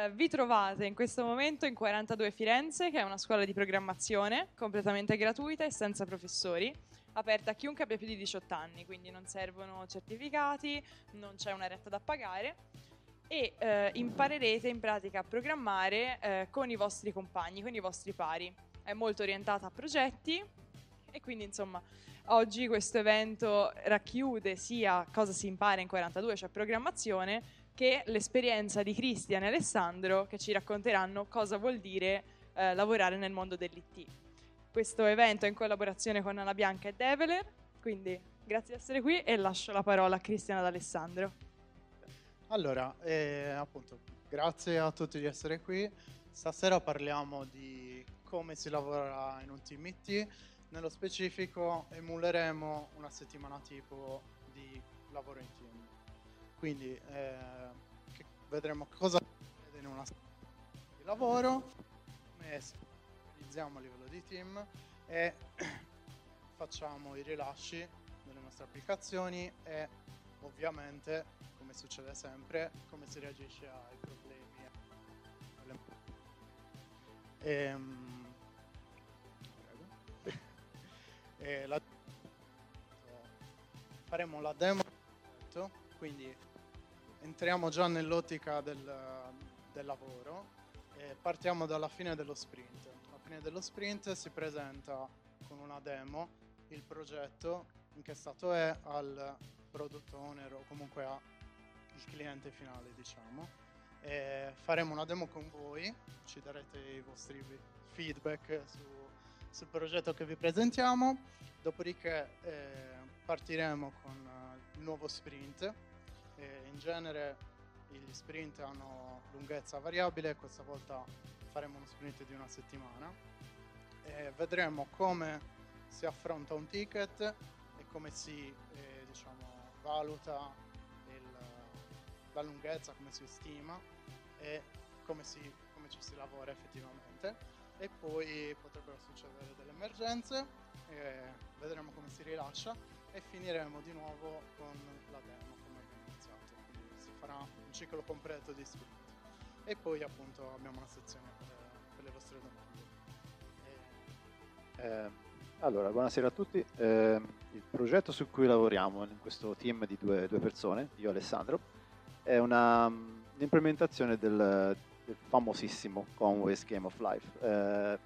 Eh, vi trovate in questo momento in 42 Firenze, che è una scuola di programmazione completamente gratuita e senza professori, aperta a chiunque abbia più di 18 anni, quindi non servono certificati, non c'è una retta da pagare e eh, imparerete in pratica a programmare eh, con i vostri compagni, con i vostri pari. È molto orientata a progetti e quindi insomma oggi questo evento racchiude sia cosa si impara in 42, cioè programmazione, che l'esperienza di Cristian e Alessandro che ci racconteranno cosa vuol dire eh, lavorare nel mondo dell'IT. Questo evento è in collaborazione con Anna Bianca e Develer, quindi grazie di essere qui e lascio la parola a Cristian ad Alessandro. Allora, eh, appunto, grazie a tutti di essere qui. Stasera parliamo di come si lavora in un team IT. Nello specifico emuleremo una settimana tipo di lavoro in team. Quindi eh, vedremo cosa succede in una di lavoro, come realizziamo a livello di team e facciamo i rilasci delle nostre applicazioni e ovviamente come succede sempre, come si reagisce ai problemi. E, um, e la, faremo la demo, quindi entriamo già nell'ottica del, del lavoro e partiamo dalla fine dello sprint. Alla fine dello sprint si presenta con una demo il progetto in che stato è al product owner o comunque a il cliente finale, diciamo. E faremo una demo con voi, ci darete i vostri feedback su, sul progetto che vi presentiamo, dopodiché eh, partiremo con il nuovo sprint. E in genere gli sprint hanno lunghezza variabile, questa volta faremo uno sprint di una settimana e vedremo come si affronta un ticket e come si eh, diciamo, valuta la lunghezza, come si stima e come, si, come ci si lavora effettivamente. E poi potrebbero succedere delle emergenze, vedremo come si rilascia e finiremo di nuovo con la demo. Farà un ciclo completo di sprint. E poi appunto abbiamo una sezione per, per le vostre domande. E... Eh, allora, buonasera a tutti. Eh, il progetto su cui lavoriamo in questo team di due, due persone, io e Alessandro, è una, un'implementazione del, del, famosissimo Conway's Game of Life. Eh,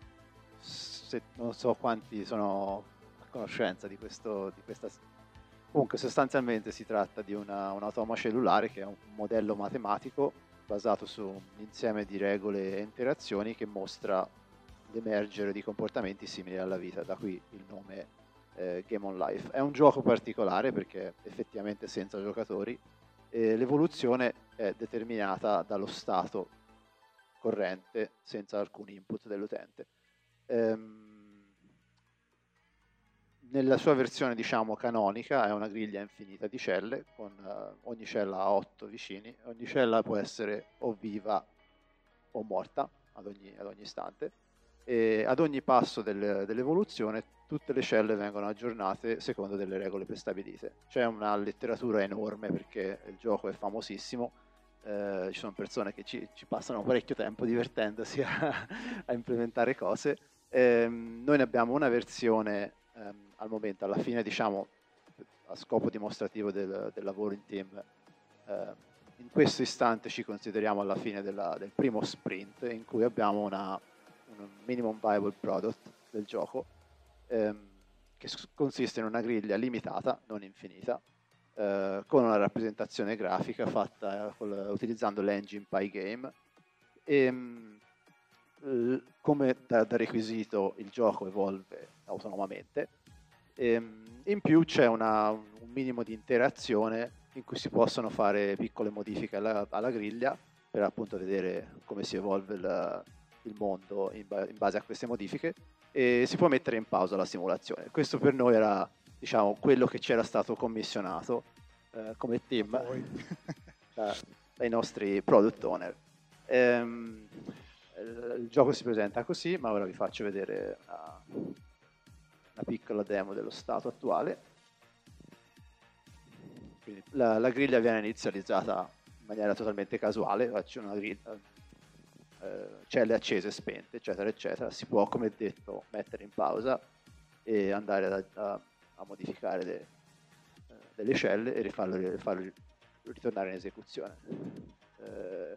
se, non so quanti sono a conoscenza di, questo, di questa... Comunque sostanzialmente si tratta di una, un automa cellulare che è un modello matematico basato su un insieme di regole e interazioni che mostra l'emergere di comportamenti simili alla vita, da qui il nome eh, Game on Life. È un gioco particolare perché effettivamente senza giocatori eh, l'evoluzione è determinata dallo stato corrente senza alcun input dell'utente. Ehm, nella sua versione diciamo canonica è una griglia infinita di celle con uh, ogni cella ha 8 vicini ogni cella può essere o viva o morta ad ogni, ad ogni istante e ad ogni passo del, dell'evoluzione tutte le celle vengono aggiornate secondo delle regole prestabilite. C'è una letteratura enorme perché il gioco è famosissimo, eh, ci sono persone che ci, ci, passano parecchio tempo divertendosi a, a implementare cose. Eh, noi ne abbiamo una versione ehm, al momento, alla fine diciamo a scopo dimostrativo del, del lavoro in team. Eh, in questo istante ci consideriamo alla fine della, del primo sprint in cui abbiamo una, un minimum viable product del gioco ehm, che consiste in una griglia limitata, non infinita, eh, con una rappresentazione grafica fatta col, utilizzando l'engine Pygame. E, ehm, come da, da, requisito il gioco evolve autonomamente. E, ehm, in più c'è una, un minimo di interazione in cui si possono fare piccole modifiche alla, alla griglia per appunto vedere come si evolve il, il mondo in, ba- in, base a queste modifiche e si può mettere in pausa la simulazione. Questo per noi era diciamo, quello che ci era stato commissionato eh, come team da, dai nostri product owner. Ehm, il gioco si presenta così, ma ora vi faccio vedere una, una piccola demo dello stato attuale. La, la, griglia viene inizializzata in maniera totalmente casuale, faccio una griglia, eh, celle accese e spente, eccetera, eccetera, si può, come detto, mettere in pausa e andare a, a, a modificare le, eh, delle celle e rifarlo, rifarlo, ritornare in esecuzione. Eh,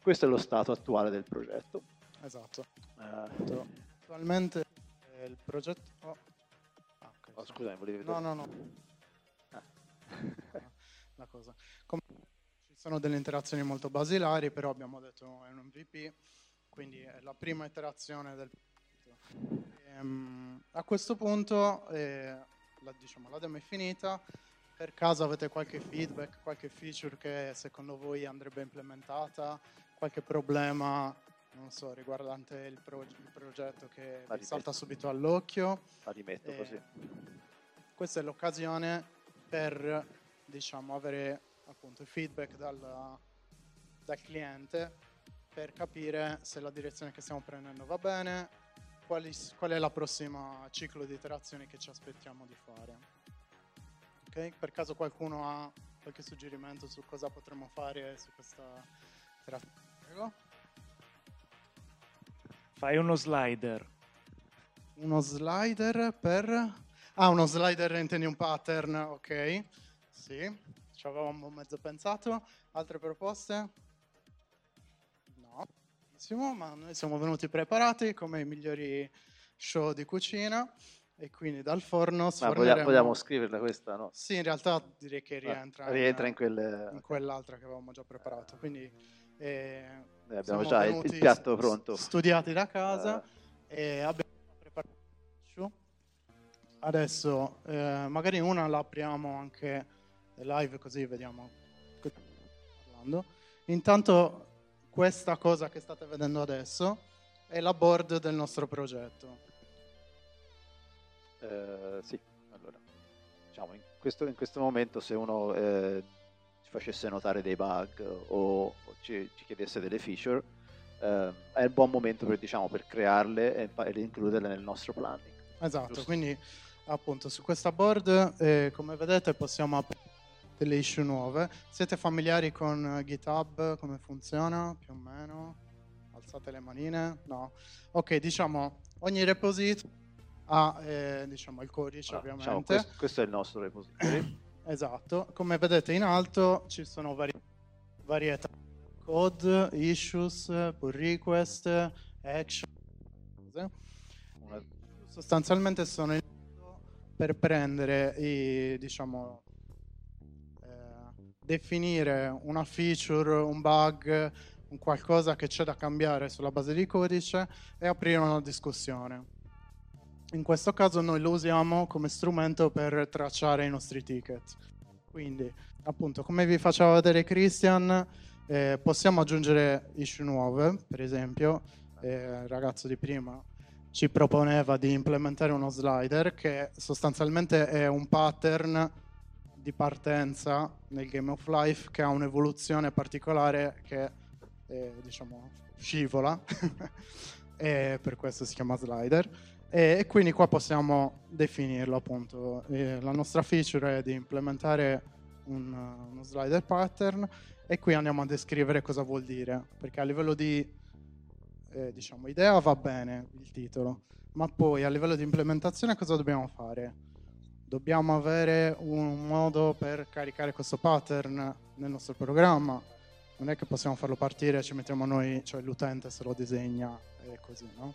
questo è lo stato attuale del progetto. Esatto. Uh, attualmente il progetto... Oh. Ah, okay, oh, scusami, volevi vedere? No, no, no. Ah. La cosa. Come sono delle interazioni molto basilari, però abbiamo detto è un MVP, quindi è la prima iterazione del progetto. Ehm, a questo punto eh, la, diciamo, la demo è finita, per caso avete qualche feedback, qualche feature che secondo voi andrebbe implementata, qualche problema, non so, riguardante il, pro- il progetto che vi salta subito all'occhio? La rimetto eh, così. Questa è l'occasione per, diciamo, avere appunto il feedback dal, dal cliente per capire se la direzione che stiamo prendendo va bene, quali, qual è la prossima ciclo di iterazioni che ci aspettiamo di fare. Okay? Per caso qualcuno ha qualche suggerimento su cosa potremmo fare su questa? Prego. Fai uno slider. Uno slider per... Ah, uno slider intendi un pattern, ok. Sì ci avevamo mezzo pensato. Altre proposte? No, benissimo, ma noi siamo venuti preparati come i migliori show di cucina e quindi dal forno sforneremo... vogliamo, scriverla questa, no? Sì, in realtà direi che rientra, ah, rientra in, quelle... in, quell'altra che avevamo già preparato. Quindi eh, abbiamo già il, il, piatto pronto. Studiati da casa uh. e abbiamo preparato. Adesso eh, magari una la apriamo anche live così vediamo parlando. Intanto questa cosa che state vedendo adesso è la board del nostro progetto. Eh, sì, allora, diciamo, in questo, in questo momento se uno eh, ci facesse notare dei bug o, o ci, ci, chiedesse delle feature, eh, è il buon momento per, diciamo, per crearle e, e includerle nel nostro planning. Esatto, Giusto? quindi appunto su questa board, eh, come vedete, possiamo aprire delle issue nuove. Siete familiari con GitHub, come funziona più o meno? Alzate le manine? No. Ok, diciamo, ogni repository ha eh, diciamo, il codice ah, diciamo, ovviamente. Diciamo, questo, questo, è il nostro repository. esatto, come vedete in alto ci sono vari, varietà. Code, issues, pull request, action. Sostanzialmente sono in per prendere i, diciamo, definire una feature, un bug, un qualcosa che c'è da cambiare sulla base di codice e aprire una discussione. In questo caso noi lo usiamo come strumento per tracciare i nostri ticket. Quindi, appunto, come vi faceva vedere Christian, eh, possiamo aggiungere issue nuove, per esempio, eh, il ragazzo di prima ci proponeva di implementare uno slider che sostanzialmente è un pattern di partenza nel Game of Life che ha un'evoluzione particolare che è, diciamo scivola e per questo si chiama slider e, e quindi qua possiamo definirlo appunto e la nostra feature è di implementare un, uno slider pattern e qui andiamo a descrivere cosa vuol dire perché a livello di eh, diciamo idea va bene il titolo ma poi a livello di implementazione cosa dobbiamo fare dobbiamo avere un modo per caricare questo pattern nel nostro programma. Non è che possiamo farlo partire, ci mettiamo noi, cioè l'utente se lo disegna e così, no?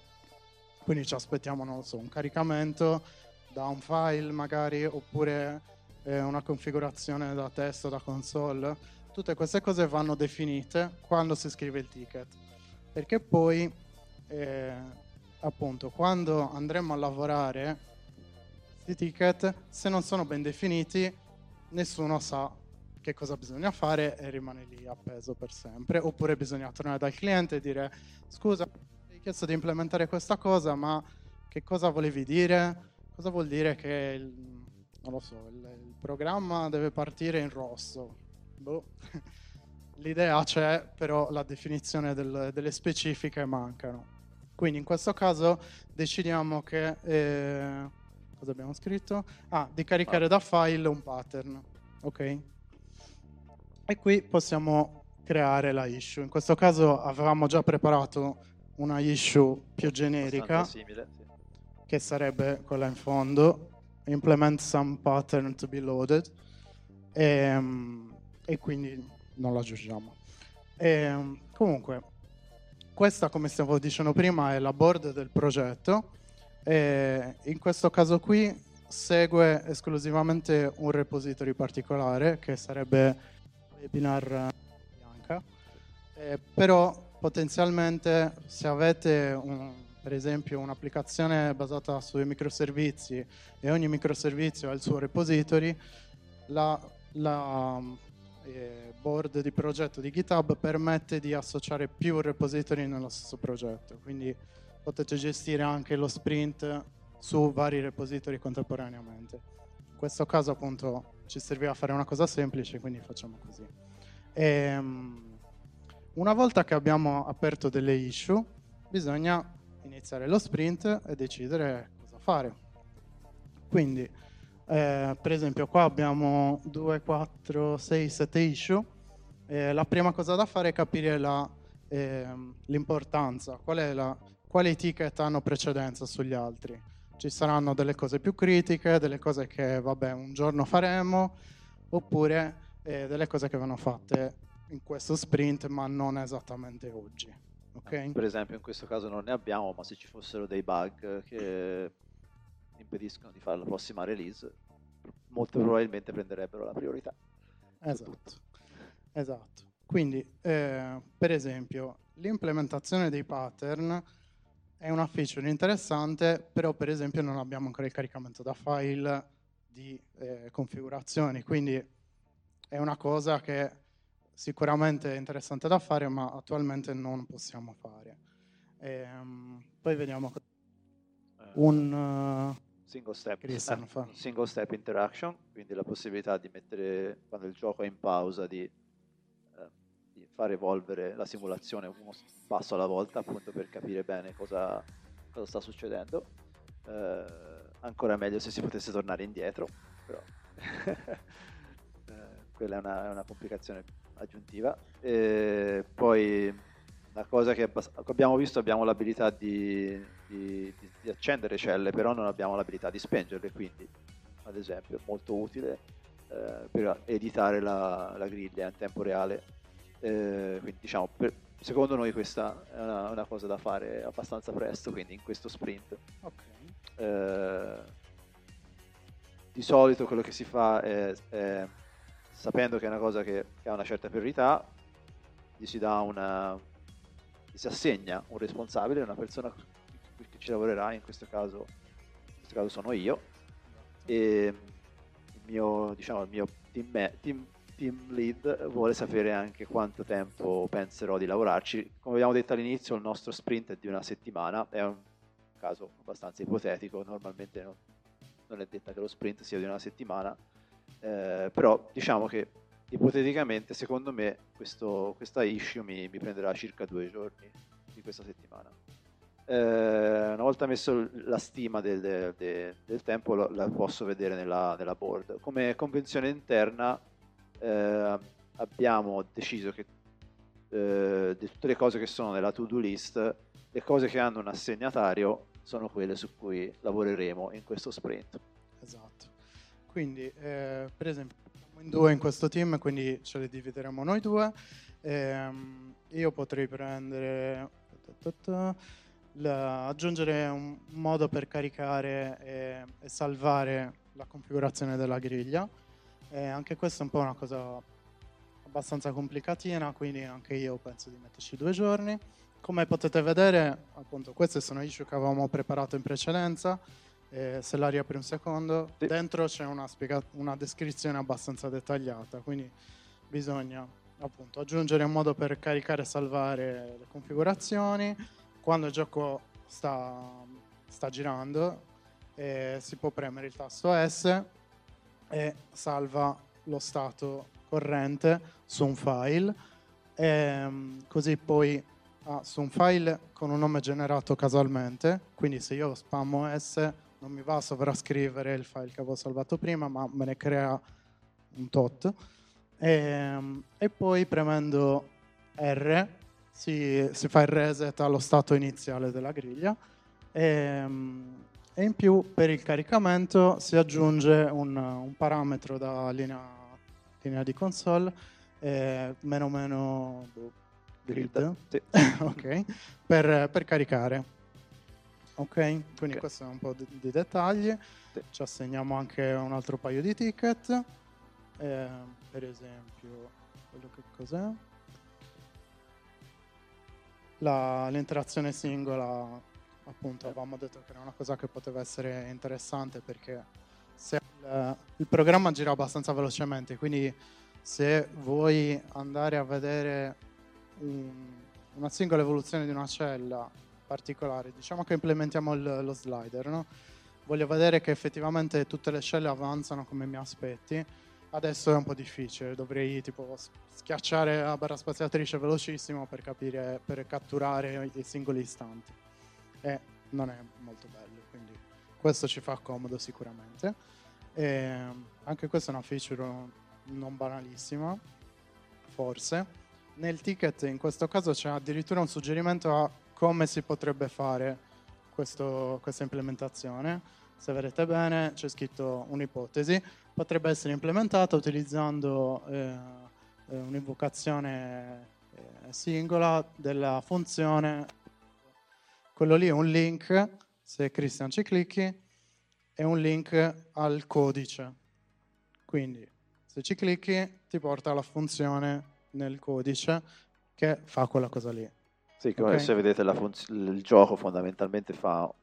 Quindi ci aspettiamo, non so, un caricamento da un file magari, oppure eh, una configurazione da testo, da console. Tutte queste cose vanno definite quando si scrive il ticket. Perché poi, eh, appunto, quando andremo a lavorare i ticket, se non sono ben definiti, nessuno sa che cosa bisogna fare e rimane lì appeso per sempre. Oppure bisogna tornare dal cliente e dire scusa, chiesto di implementare questa cosa, ma che cosa volevi dire? Cosa vuol dire che il, non lo so, il, il programma deve partire in rosso? Boh. L'idea c'è, però la definizione del, delle specifiche mancano. Quindi in questo caso decidiamo che eh, cosa abbiamo scritto? Ah, di caricare da file un pattern, ok? E qui possiamo creare la issue. In questo caso avevamo già preparato una issue più generica, simile, sì. che sarebbe quella in fondo, implement some pattern to be loaded, e, e quindi non la aggiungiamo. E, comunque, questa, come stavo dicendo prima, è la board del progetto. E in questo caso qui segue esclusivamente un repository particolare, che sarebbe webinar bianca. Eh, però potenzialmente se avete un- per esempio un'applicazione basata sui microservizi e ogni microservizio ha il suo repository, la, la, eh, board di progetto di GitHub permette di associare più repository nello stesso progetto, quindi potete gestire anche lo sprint su vari repository contemporaneamente. In questo caso appunto ci serviva fare una cosa semplice, quindi facciamo così. Ehm, una volta che abbiamo aperto delle issue, bisogna iniziare lo sprint e decidere cosa fare. Quindi, eh, per esempio, qua abbiamo 2, 4, 6, 7 issue. Eh, la prima cosa da fare è capire la, ehm, l'importanza, qual quali ticket hanno precedenza sugli altri. Ci saranno delle cose più critiche, delle cose che vabbè un giorno faremo, oppure eh, delle cose che vanno fatte in questo sprint ma non esattamente oggi. Ok? Per esempio in questo caso non ne abbiamo, ma se ci fossero dei bug che impediscono di fare la prossima release, molto probabilmente prenderebbero la priorità. Esatto. Esatto. Quindi, eh, per esempio, l'implementazione dei pattern è una feature interessante, però per esempio non abbiamo ancora il caricamento da file di eh, configurazioni, quindi è una cosa che sicuramente interessante da fare, ma attualmente non possiamo fare. Ehm, poi vediamo Eh, un... eh, single step, eh, single step interaction, quindi la possibilità di mettere, quando il gioco è in pausa, di, eh, di far evolvere la simulazione uno passo alla volta, appunto per capire bene cosa, cosa sta succedendo. Eh, ancora meglio se si potesse tornare indietro, però eh, quella è una, è una complicazione aggiuntiva. E poi una cosa che abbiamo visto, abbiamo l'abilità di, di- di- accendere celle, però non abbiamo l'abilità di spengerle, quindi ad esempio è molto utile eh, per editare la, la griglia in tempo reale. Eh, quindi diciamo, per- secondo noi questa è una, una cosa da fare abbastanza presto, quindi in questo sprint. ok. Eh, di solito quello che si fa è, è, sapendo che è una cosa che, che ha una certa priorità, gli si dà una gli si assegna un responsabile, una persona che ci lavorerà, in questo caso, in questo caso sono io, e il mio, diciamo, il mio team, team- team lead vuole sapere anche quanto tempo penserò di lavorarci. Come abbiamo detto all'inizio, il nostro sprint è di una settimana, è un caso abbastanza ipotetico, normalmente non, non è detta che lo sprint sia di una settimana, eh, però diciamo che ipoteticamente secondo me questo- questa issue mi, mi prenderà circa due giorni di questa settimana. Eh, una volta messo la stima del, del- del- tempo lo- la posso vedere nella, nella board. Come convenzione interna eh, abbiamo deciso che eh, di tutte le cose che sono nella to-do list, le cose che hanno un assegnatario sono quelle su cui lavoreremo in questo sprint. Esatto. Quindi, eh, per esempio, siamo in due in questo team, quindi ce le divideremo noi due. Ehm, io potrei prendere, la- aggiungere un modo per caricare e, e salvare la configurazione della griglia. E anche questa è un po' una cosa abbastanza complicatina, quindi anche io penso di metterci due giorni. Come potete vedere, appunto, queste sono issue che avevamo preparato in precedenza. Eh, se la riapri un secondo, Sì. dentro c'è una, spiega- una descrizione abbastanza dettagliata, quindi bisogna appunto aggiungere un modo per caricare e salvare le configurazioni. Quando il gioco sta, sta girando, eh, si può premere il tasto S e salva lo stato corrente su un file. Ehm, così poi ah, su un file con un nome generato casualmente, quindi se io spammo S non mi va a sovrascrivere il file che avevo salvato prima, ma me ne crea un tot. Ehm, E, poi premendo R si, si fa il reset allo stato iniziale della griglia e, e in più per il caricamento si aggiunge un, un parametro da linea, linea di console eh, meno meno boh, grid, Sì. ok, per, per caricare. Ok, quindi Ok. questo è un po' di, di dettagli. Sì. Ci assegniamo anche un altro paio di ticket. Eh, per esempio, quello che cos'è? La- l'interazione singola, appunto, avevamo detto che era una cosa che poteva essere interessante perché se il, il programma gira abbastanza velocemente, quindi se vuoi andare a vedere un- una singola evoluzione di una cella particolare, diciamo che implementiamo il- lo slider, no? voglio vedere che effettivamente tutte le celle avanzano come mi aspetti. Adesso è un po' difficile, dovrei tipo schiacciare la barra spaziatrice velocissimo per capire, per catturare i singoli istanti. E non è molto bello, quindi questo ci fa comodo sicuramente. E anche questa è una feature non banalissima, forse. Nel ticket in questo caso c'è addirittura un suggerimento a come si potrebbe fare questo- questa implementazione. Se vedete bene c'è scritto un'ipotesi, potrebbe essere implementata utilizzando eh, eh, un'invocazione eh, singola della funzione. Quello lì è un link, se Christian ci clicchi, è un link al codice. Quindi se ci clicchi ti porta alla funzione nel codice che fa quella cosa lì. Sì, come Ok. se vedete funz- il gioco fondamentalmente fa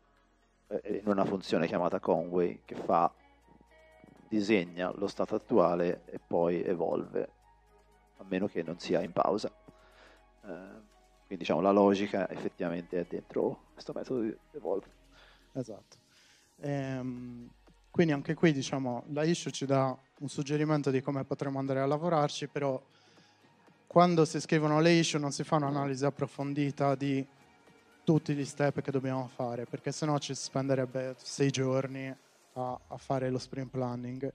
eh, in una funzione chiamata Conway che fa disegna lo stato attuale e poi evolve, a meno che non sia in pausa. Eh, quindi diciamo la logica effettivamente è dentro questo metodo di evolve. Esatto. Ehm, quindi anche qui diciamo la issue ci dà un suggerimento di come potremmo andare a lavorarci, però quando si scrivono le issue non si fa un'analisi approfondita di tutti gli step che dobbiamo fare, perché sennò ci si spenderebbe sei giorni a, a fare lo sprint planning.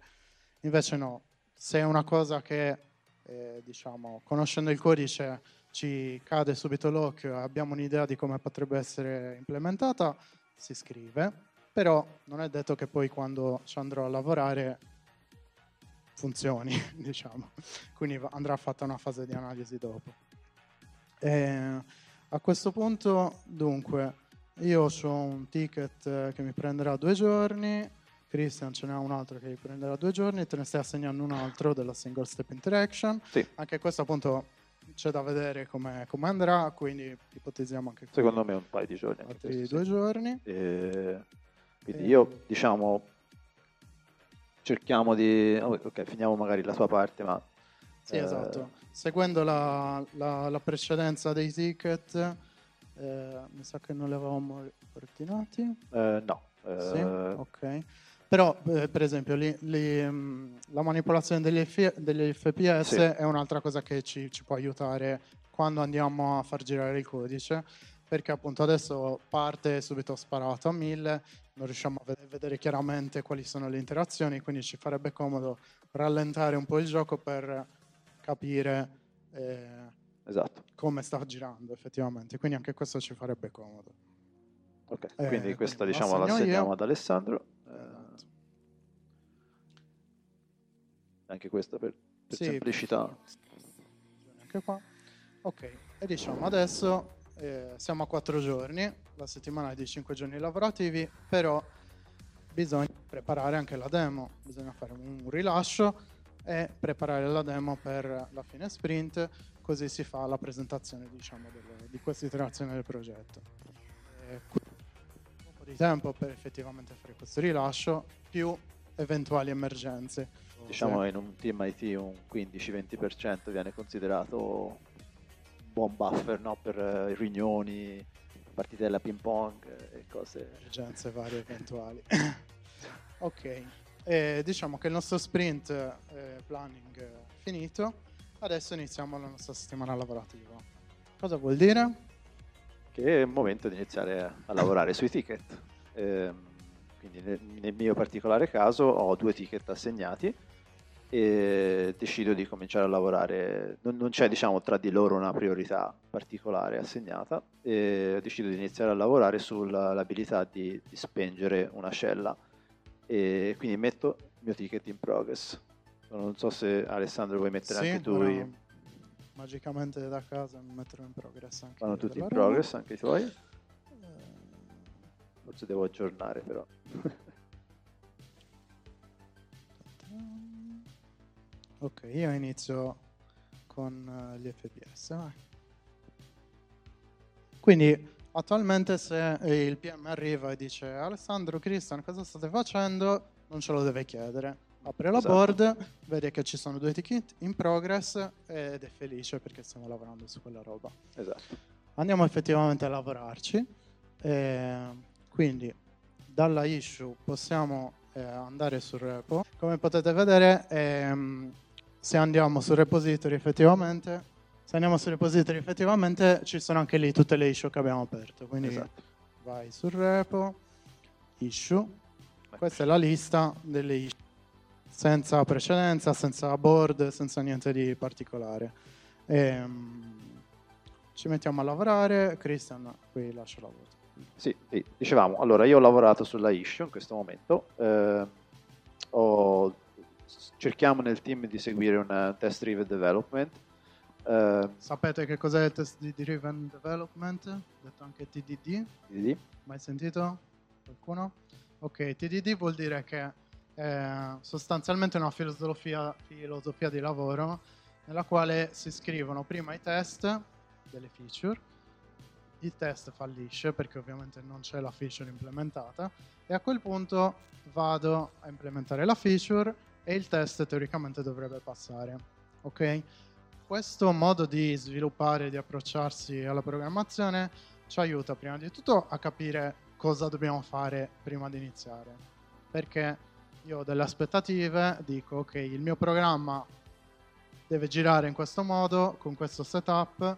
Invece no, se è una cosa che eh, diciamo conoscendo il codice ci cade subito l'occhio e abbiamo un'idea di come potrebbe essere implementata, si scrive, però non è detto che poi quando ci andrò a lavorare funzioni, diciamo. Quindi andrà fatta una fase di analisi dopo. E a questo punto, dunque, io ho un ticket che mi prenderà due giorni, Christian ce n'ha un altro che mi prenderà due giorni, te ne stai assegnando un altro della single step interaction. Sì. Anche questo appunto c'è da vedere come, andrà, quindi ipotizziamo anche Secondo me un paio di giorni. altri questo, due sì. giorni. E quindi io diciamo cerchiamo di oh, ok finiamo magari la tua parte ma Sì, eh, esatto. Seguendo la, la- la precedenza dei ticket, eh, mi sa che non li avevamo ordinati. eh, no eh, Sì, ok. Però, eh, per esempio, li- li, mh, la manipolazione degli, F- degli FPS Sì. è un'altra cosa che ci, ci può aiutare quando andiamo a far girare il codice, perché appunto adesso parte subito sparato a 1000, non riusciamo a ved- vedere chiaramente quali sono le interazioni, quindi ci farebbe comodo rallentare un po' il gioco per capire eh, esatto come sta girando effettivamente, quindi anche questo ci farebbe comodo. ok Eh, quindi questa quindi diciamo la io. ad Alessandro eh, Esatto. anche questa per, per Sì, semplicità anche qua. Ok, e diciamo adesso eh, siamo a quattro giorni, la settimana è di cinque giorni lavorativi, però bisogna preparare anche la demo, bisogna fare un rilascio e preparare la demo per la fine sprint, così si fa la presentazione diciamo, del- di questa iterazione del progetto. Eh, qui- un po' di tempo per effettivamente fare questo rilascio, più eventuali emergenze. diciamo in un team IT un 15-20% viene considerato buon buffer no? per eh, riunioni partitella ping pong eh, e cose emergenze varie eventuali. ok, eh, diciamo che il nostro sprint eh, planning è finito, adesso iniziamo la nostra settimana lavorativa. Cosa vuol dire? che è il momento di iniziare a lavorare sui ticket. Ehm, quindi nel, nel mio particolare caso ho due ticket assegnati e decido di cominciare a lavorare, non, non c'è diciamo tra di loro una priorità particolare assegnata, e decido di iniziare a lavorare sull'abilità di, di spengere una cella e quindi metto il mio ticket in progress. Non so se Alessandro vuoi mettere Sì, anche tu i- magicamente da casa mi metterò in progress anche vanno tutti in progress, anche i tuoi. Eh, Forse devo aggiornare però. Ok, io inizio con eh, gli FPS. vai. Quindi attualmente se eh, il PM arriva e dice Alessandro, Cristian, cosa state facendo? Non ce lo deve chiedere. Apre la Esatto. board, vede che ci sono due ticket in progress ed è felice perché stiamo lavorando su quella roba. esatto. Andiamo effettivamente a lavorarci. eh, quindi dalla issue possiamo eh, andare sul repo. Come potete vedere, ehm, se andiamo sul repository effettivamente, se andiamo sul repository effettivamente ci sono anche lì tutte le issue che abbiamo aperto. Quindi esatto. vai sul repo, issue. Questa è la lista delle issue. Senza precedenza, senza board, senza niente di particolare. Ehm, ci mettiamo a lavorare. Christian, qui lascio la voce. Sì, sì, dicevamo, allora io ho lavorato sulla issue in questo momento, eh, ho- cerchiamo nel team di seguire un eh, test driven development, eh, Sapete che cos'è il test driven development? Detto anche TDD. di- Mai sentito? Qualcuno? Ok, TDD vuol dire che è sostanzialmente una filosofia, filosofia di lavoro nella quale si scrivono prima i test delle feature, il test fallisce perché ovviamente non c'è la feature implementata e a quel punto vado a implementare la feature e il test teoricamente dovrebbe passare. Ok? Questo modo di sviluppare, di approcciarsi alla programmazione ci aiuta prima di tutto a capire cosa dobbiamo fare prima di iniziare. Perché io ho delle aspettative, dico ok, il mio programma deve girare in questo modo, con questo setup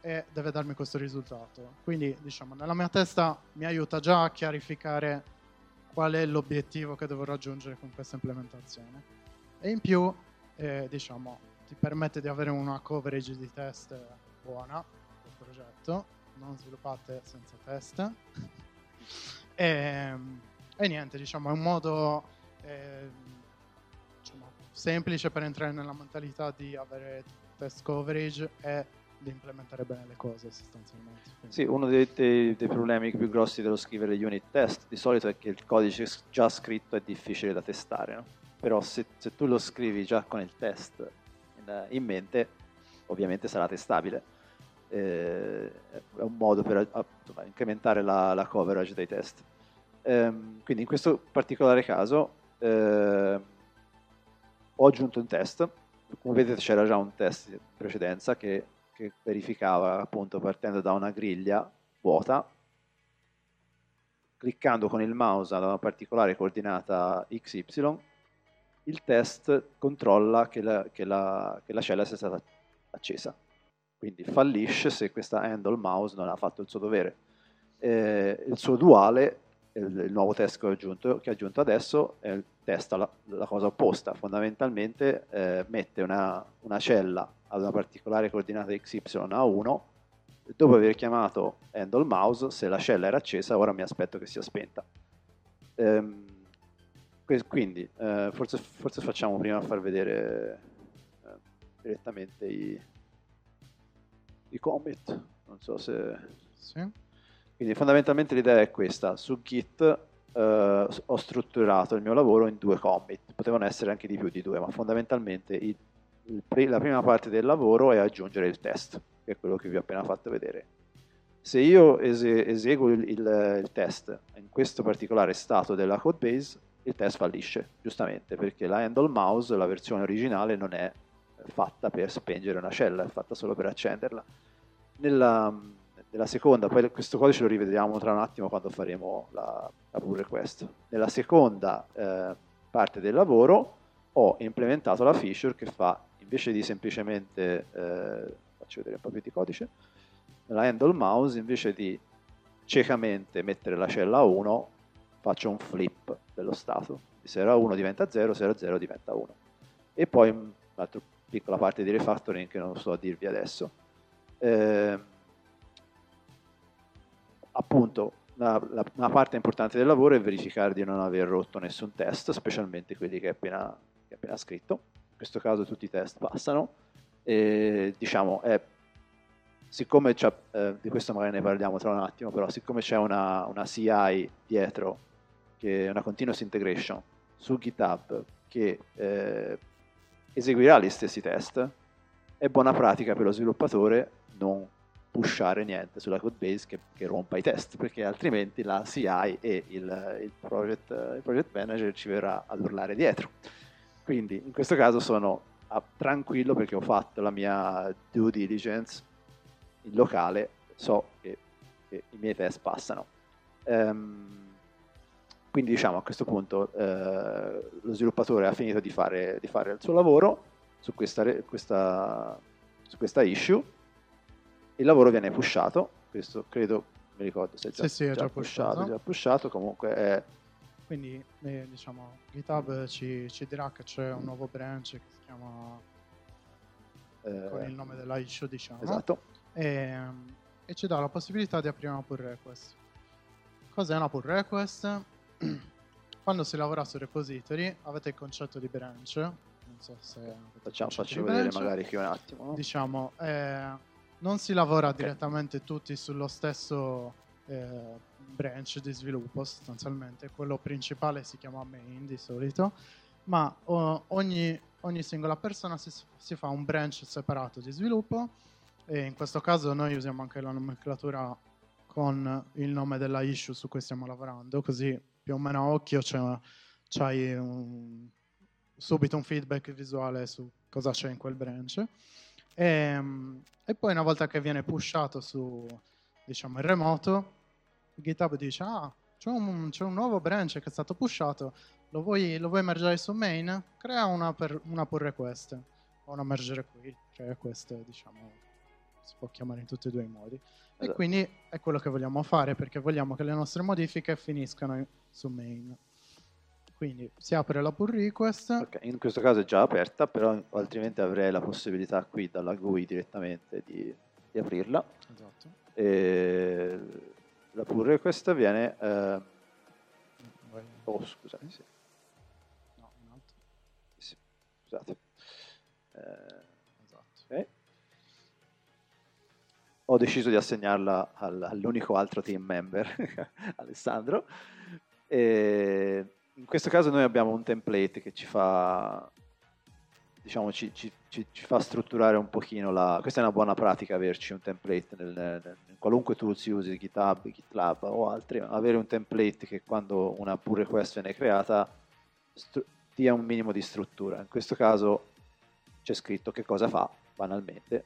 e deve darmi questo risultato. Quindi, diciamo, nella mia testa mi aiuta già a chiarificare qual è l'obiettivo che devo raggiungere con questa implementazione. E in più, eh, diciamo, ti permette di avere una coverage di test buona del progetto, non sviluppate senza test. e, e niente, diciamo, è un modo eh, diciamo, semplice per entrare nella mentalità di avere test coverage e di implementare bene le cose sostanzialmente. Sì, uno dei, dei- dei problemi più grossi dello scrivere unit test di solito è che il codice già scritto è difficile da testare, no? però se, se tu lo scrivi già con il test in, in mente, ovviamente sarà testabile. Eh, è un modo per a- incrementare la, la coverage dei test. Ehm, quindi in questo particolare caso eh, ho aggiunto un test, come vedete c'era già un test in precedenza che, che verificava appunto partendo da una griglia vuota, cliccando con il mouse ad una particolare coordinata XY, il test controlla che la, che la- che la cella sia stata accesa. Quindi fallisce se questa handle mouse non ha fatto il suo dovere. Eh, il suo duale, il, nuovo test che ho aggiunto, che ho aggiunto adesso, il testa la, la cosa opposta. Fondamentalmente eh, mette una, una cella ad una particolare coordinata XY a 1. Dopo aver chiamato handle mouse, se la cella era accesa, ora mi aspetto che sia spenta. Ehm, quindi, eh, forse, forse facciamo prima far vedere eh, direttamente i, i commit. Non so se. Sì. Quindi fondamentalmente l'idea è questa, su Git eh, ho strutturato il mio lavoro in due commit, potevano essere anche di più di due, ma fondamentalmente il- il la prima parte del lavoro è aggiungere il test, che è quello che vi ho appena fatto vedere. Se io ese- eseguo il, il- il test in questo particolare stato della codebase, il test fallisce, giustamente, perché la handle mouse, la versione originale, non è fatta per spengere una cella, è fatta solo per accenderla. Nella, nella seconda, poi questo codice lo rivediamo tra un attimo quando faremo la, la pull request. Nella seconda eh, parte del lavoro ho implementato la feature che fa, invece di semplicemente, eh, faccio vedere un po' più di codice, nella handle mouse, invece di ciecamente mettere la cella a 1, faccio un flip dello stato. Se era 1 diventa 0, se era 0 diventa 1. e poi un'altra piccola parte di refactoring che non sto a dirvi adesso. Eh, appunto, la, la, una parte importante del lavoro è verificare di non aver rotto nessun test, specialmente quelli che hai appena, appena scritto. In questo caso tutti i test passano. E, diciamo, è, siccome eh, di questo magari ne parliamo tra un attimo, però siccome c'è una, una CI dietro, che è una continuous integration su GitHub che eh, eseguirà gli stessi test, è buona pratica per lo sviluppatore non pushare niente sulla codebase che, che rompa i test, perché altrimenti la CI e il, il, project, il project manager ci verrà ad urlare dietro. Quindi in questo caso sono ah, tranquillo perché ho fatto la mia due diligence in locale, so che, che i miei test passano. Um, quindi diciamo a questo punto eh, lo sviluppatore ha finito di fare, di fare il suo lavoro su questa, questa, su questa issue, il lavoro viene pushato, questo credo, mi ricordo se è già, sì, sì, è già, già pushato, pushato. già pushato, comunque è... Quindi eh, diciamo GitHub ci, ci, dirà che c'è un nuovo branch che si chiama eh, con il nome della issue diciamo esatto. e, e ci dà la possibilità di aprire una pull request. Cos'è una pull request? quando si lavora su repository avete il concetto di branch. Non so se facciamo, faccio vedere magari qui un attimo. No? Diciamo, eh, non si lavora okay. direttamente tutti sullo stesso eh, branch di sviluppo sostanzialmente. Quello principale si chiama main di solito, ma o, ogni, ogni, singola persona si, si fa un branch separato di sviluppo e in questo caso noi usiamo anche la nomenclatura con il nome della issue su cui stiamo lavorando, così più o meno a occhio c'è, c'hai un, subito un feedback visuale su cosa c'è in quel branch. E, ehm, e poi una volta che viene pushato su diciamo, il remoto, GitHub dice, ah, c'è un, c'è un, nuovo branch che è stato pushato, lo vuoi, lo vuoi mergere su main? Crea una, per, una pull request, o una merge request, diciamo, si può chiamare in tutti e due i modi. E esatto. quindi è quello che vogliamo fare perché vogliamo che le nostre modifiche finiscano su main. Quindi si apre la pull request. Okay, in questo caso è già aperta, però altrimenti avrei la possibilità qui dalla GUI direttamente di, di aprirla. Esatto. E la pull request viene... Eh... Oh, scusate, sì. No, un altro. Sì, scusate. Eh... Esatto. Okay ho deciso di assegnarla all'unico altro team member, Alessandro. E in questo caso noi abbiamo un template che ci fa, diciamo, ci, ci, ci, ci, fa strutturare un pochino la... Questa è una buona pratica averci un template nel, nel, in qualunque tool si usi, GitHub, GitLab o altri, avere un template che quando una pull request viene creata stru- dia un minimo di struttura. In questo caso c'è scritto che cosa fa banalmente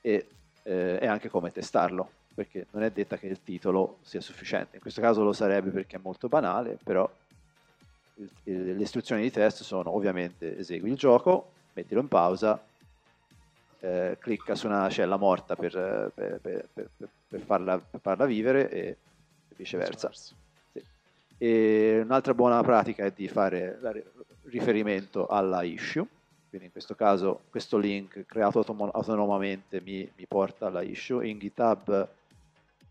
e eh, e anche come testarlo, perché non è detta che il titolo sia sufficiente. In questo caso lo sarebbe perché è molto banale, però le istruzioni di test sono ovviamente esegui il gioco, mettilo in pausa, eh, clicca su una cella morta per, per, per, per farla, farla, vivere e viceversa. Sì. E un'altra buona pratica è di fare riferimento alla issue quindi in questo caso questo link creato autom- autonomamente mi, mi, porta alla issue. In GitHub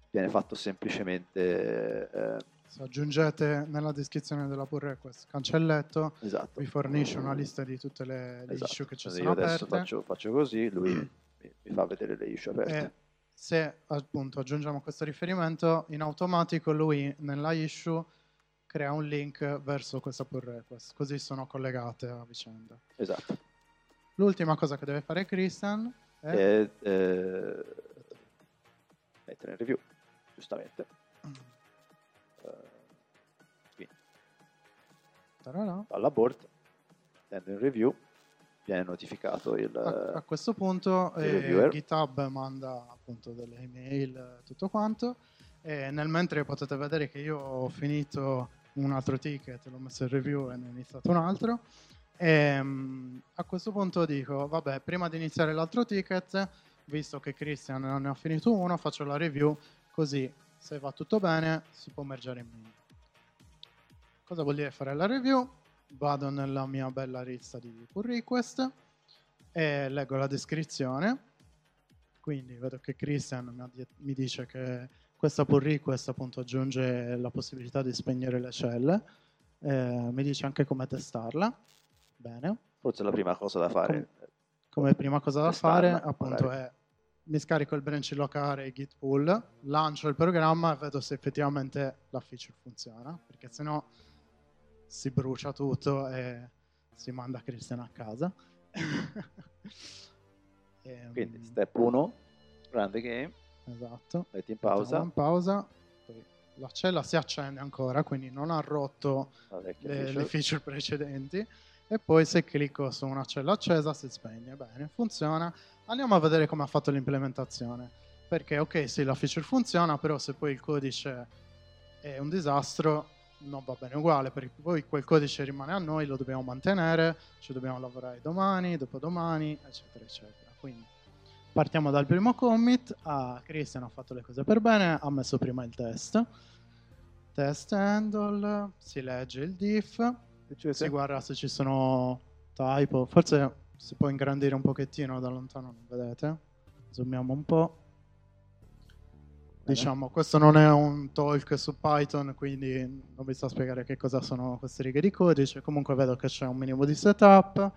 viene fatto semplicemente... Eh, Se aggiungete nella descrizione della pull request cancelletto, esatto. vi fornisce una lista di tutte le, le esatto. issue che ci Quindi sono io adesso faccio, faccio così, lui mi, mi, fa vedere le issue aperte. E se appunto aggiungiamo questo riferimento, in automatico lui nella issue crea un link verso questa pull request, così sono collegate a vicenda. Esatto. L'ultima cosa che deve fare Christian è... è eh, mettere in review, giustamente. Mm. Uh, alla board, mettendo in review, viene notificato il A, a questo punto eh, GitHub manda appunto delle email, tutto quanto, e nel mentre potete vedere che io ho finito un altro ticket, l'ho messo in review e ne ho iniziato un altro. E, um, a questo punto dico, vabbè, prima di iniziare l'altro ticket, visto che Christian ne ha finito uno, faccio la review, così se va tutto bene si può mergere in main. Cosa vuol dire fare la review? vado nella mia bella lista di pull request e leggo la descrizione. Quindi vedo che Christian mi, dice che questa pull request appunto aggiunge la possibilità di spegnere le celle, eh, mi dice anche come testarla. Bene. Forse la prima cosa da fare. Come prima cosa da Testarla, fare appunto magari. è mi scarico il branch locale git pull, lancio il programma e vedo se effettivamente la feature funziona, perché sennò si brucia tutto e si manda Christian a casa. Ehm, Quindi step 1, run the game, Esatto. metti in pausa in pausa. La cella si accende ancora, quindi non ha rotto le, feature. le feature precedenti. E poi se clicco su una cella accesa si spegne. Bene, funziona. Andiamo a vedere come ha fatto l'implementazione. Perché ok, sì, la feature funziona, però se poi il codice è un disastro, non va bene uguale, perché poi quel codice rimane a noi, lo dobbiamo mantenere, ci dobbiamo lavorare domani, dopodomani, eccetera, eccetera. Quindi partiamo dal primo commit. Ah, Christian ha fatto le cose per bene, ha messo prima il test. Test handle, si legge il diff, si guarda se ci sono typo, forse si può ingrandire un pochettino da lontano, non vedete? Zoomiamo un po'. Diciamo, questo non è un talk su Python, quindi non vi sto a spiegare che cosa sono queste righe di codice. Comunque vedo che c'è un minimo di setup,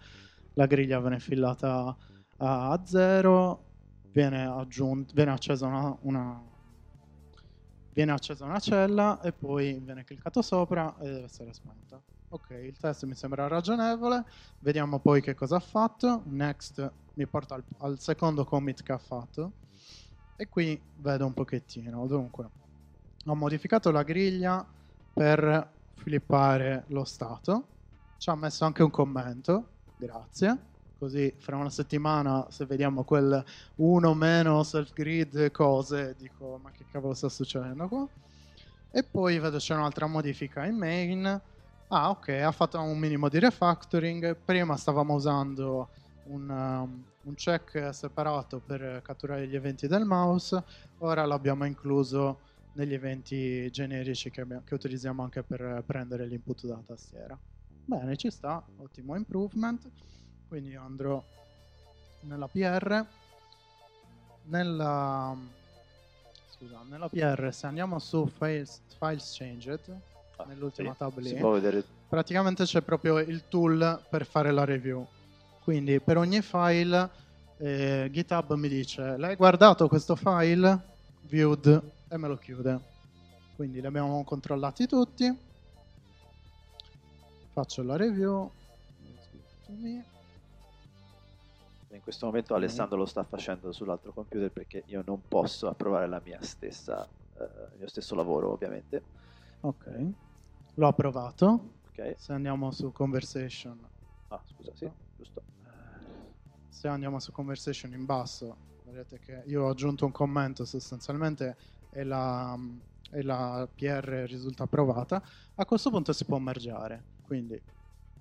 la griglia viene fillata a zero, viene, aggiunta, viene accesa una, una- viene accesa una cella e poi viene cliccato sopra e deve essere spenta. Ok, il test mi sembra ragionevole, vediamo poi che cosa ha fatto. Next mi porta al, al secondo commit che ha fatto e qui vedo un pochettino. Dunque, ho modificato la griglia per flippare lo stato, ci ha messo anche un commento, grazie. Così fra una settimana se vediamo quel 1 meno self grid cose, dico ma che cavolo sta succedendo qua? E poi vedo c'è un'altra modifica in main. Ah, ok, ha fatto un minimo di refactoring. Prima stavamo usando un, um, un check separato per catturare gli eventi del mouse, ora l'abbiamo incluso negli eventi generici che, abbiamo- che utilizziamo anche per prendere l'input dalla tastiera. Bene, ci sta, ottimo improvement. Quindi io andrò nella PR. Nella, scusa, nella PR, se andiamo su Files, files Changed, nell'ultima sì, tab lì, praticamente c'è proprio il tool per fare la review. Quindi per ogni file eh, GitHub mi dice l'hai guardato questo file? Viewed e me lo chiude. Quindi li abbiamo controllati tutti. Faccio la review. in questo momento Alessandro lo sta facendo sull'altro computer perché io non posso approvare la mia stessa, eh, il mio stesso lavoro ovviamente. Ok, l'ho approvato. Ok. Se andiamo su conversation, Ah, scusa, sì, giusto. se andiamo su conversation in basso, vedete che io ho aggiunto un commento sostanzialmente e la, e la PR risulta approvata. A questo punto si può mergiare. Quindi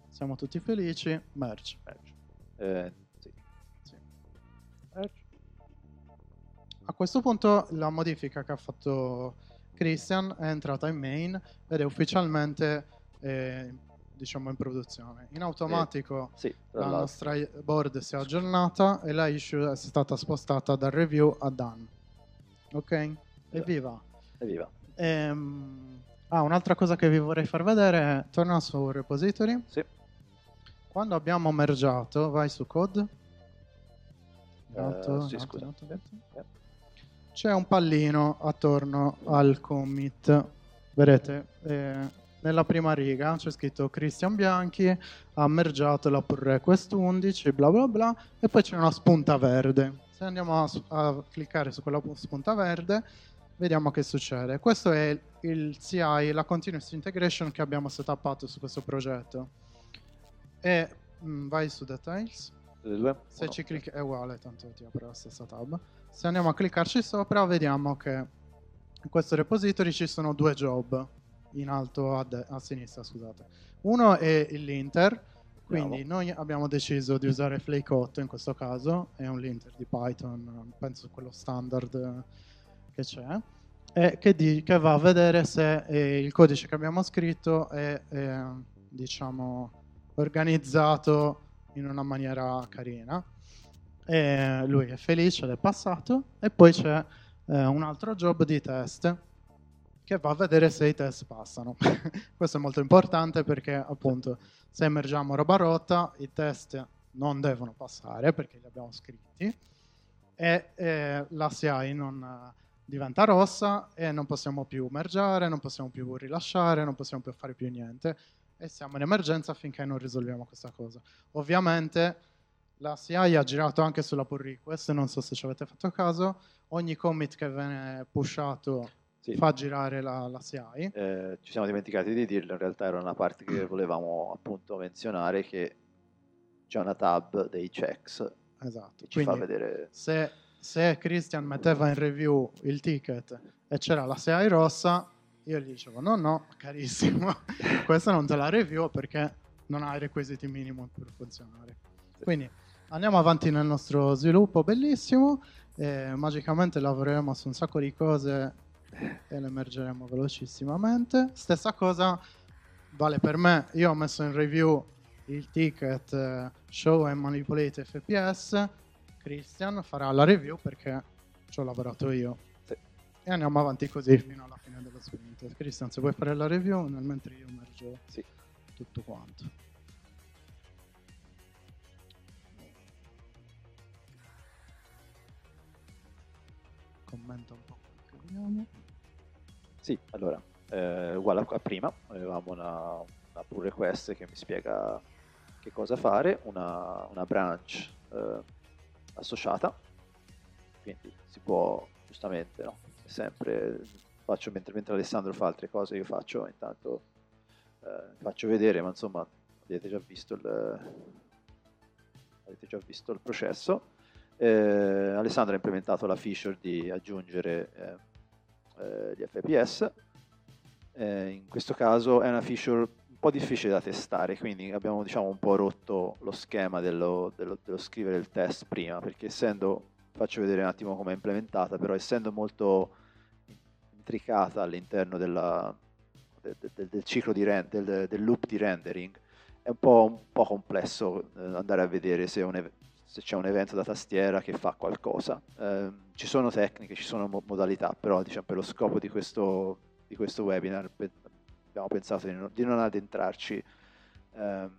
siamo tutti felici. Merge. Merge. Eh, sì. Sì. Merge. A questo punto la modifica che ha fatto Christian è entrata in main ed è ufficialmente eh, diciamo in produzione. In automatico Sì, tra la nostra board si è aggiornata e la issue è stata spostata dal review a done. Ok? Evviva! Evviva. Ehm, ah, un'altra cosa che vi vorrei far vedere è torna su repository. Sì. Quando abbiamo mergiato, vai su code. Eh, Alto, sì, alto, scusa. alto, alto. C'è un pallino attorno al commit. Vedete, eh, nella prima riga c'è scritto Christian Bianchi ha mergiato la pull request 11, bla bla bla, e poi c'è una spunta verde. Se andiamo a, a cliccare su quella spunta verde, vediamo che succede. Questo è il CI, la continuous integration che abbiamo setupato su questo progetto. E mm, vai su details. Due? Se ci clicchi è uguale, tanto ti apre la stessa tab. Se andiamo a cliccarci sopra, vediamo che in questo repository ci sono due job in alto a, de- a sinistra, scusate. Uno è linter, quindi noi abbiamo deciso di usare Flake 8 in questo caso, è un linter di Python, penso quello standard che c'è, e che, di- che va a vedere se eh, il codice che abbiamo scritto è, eh, diciamo, organizzato in una maniera carina. E lui è felice del passato e poi c'è eh, un altro job di test che va a vedere se i test passano. Questo è molto importante perché appunto se emergiamo roba rotta i test non devono passare perché li abbiamo scritti e eh, la CI non diventa rossa e non possiamo più mergiare, non possiamo più rilasciare, non possiamo più fare più niente e siamo in emergenza finché non risolviamo questa cosa. Ovviamente la CI ha girato anche sulla pull request, non so se ci avete fatto caso, ogni commit che viene pushato sì. fa girare la, la CI. Eh, ci siamo dimenticati di dirlo, in realtà era una parte che volevamo appunto menzionare che c'è una tab dei checks esatto. ci Quindi, fa vedere... Se, se Christian metteva in review il ticket e c'era la CI rossa, io gli dicevo no no, carissimo, questa non te la review perché non ha i requisiti minimi per funzionare. Quindi andiamo avanti nel nostro sviluppo bellissimo e magicamente lavoreremo su un sacco di cose e le emergeremo velocissimamente. Stessa cosa vale per me, io ho messo in review il ticket uh, Show and Manipulate FPS, Christian farà la review perché ci ho lavorato io. E andiamo avanti così fino alla fine dello sprint. Christian, se vuoi fare la review, nel mentre io emergo sì. tutto quanto. Commenta un po' quello che vogliamo. Sì, allora, eh, uguale a prima, avevamo una, una pull request che mi spiega che cosa fare, una, una branch eh, associata, quindi si può giustamente, no? Sempre faccio mentre, mentre, Alessandro fa altre cose io faccio, intanto eh, faccio vedere, ma insomma avete già visto il, avete già visto il processo. Eh, Alessandro ha implementato la feature di aggiungere eh, eh gli FPS, eh, in questo caso è una feature po' difficile da testare, quindi abbiamo diciamo, un po' rotto lo schema dello, dello, dello scrivere il test prima, perché essendo, faccio vedere un attimo come è implementata, però essendo molto intricata all'interno della, del, del, del, ciclo di rend, del, del, loop di rendering, è un po', un po complesso eh, andare a vedere se, un, se, c'è un evento da tastiera che fa qualcosa. Eh, ci sono tecniche, ci sono mo- modalità, però diciamo, per lo scopo di questo, di questo webinar abbiamo pensato di non, di non addentrarci ehm,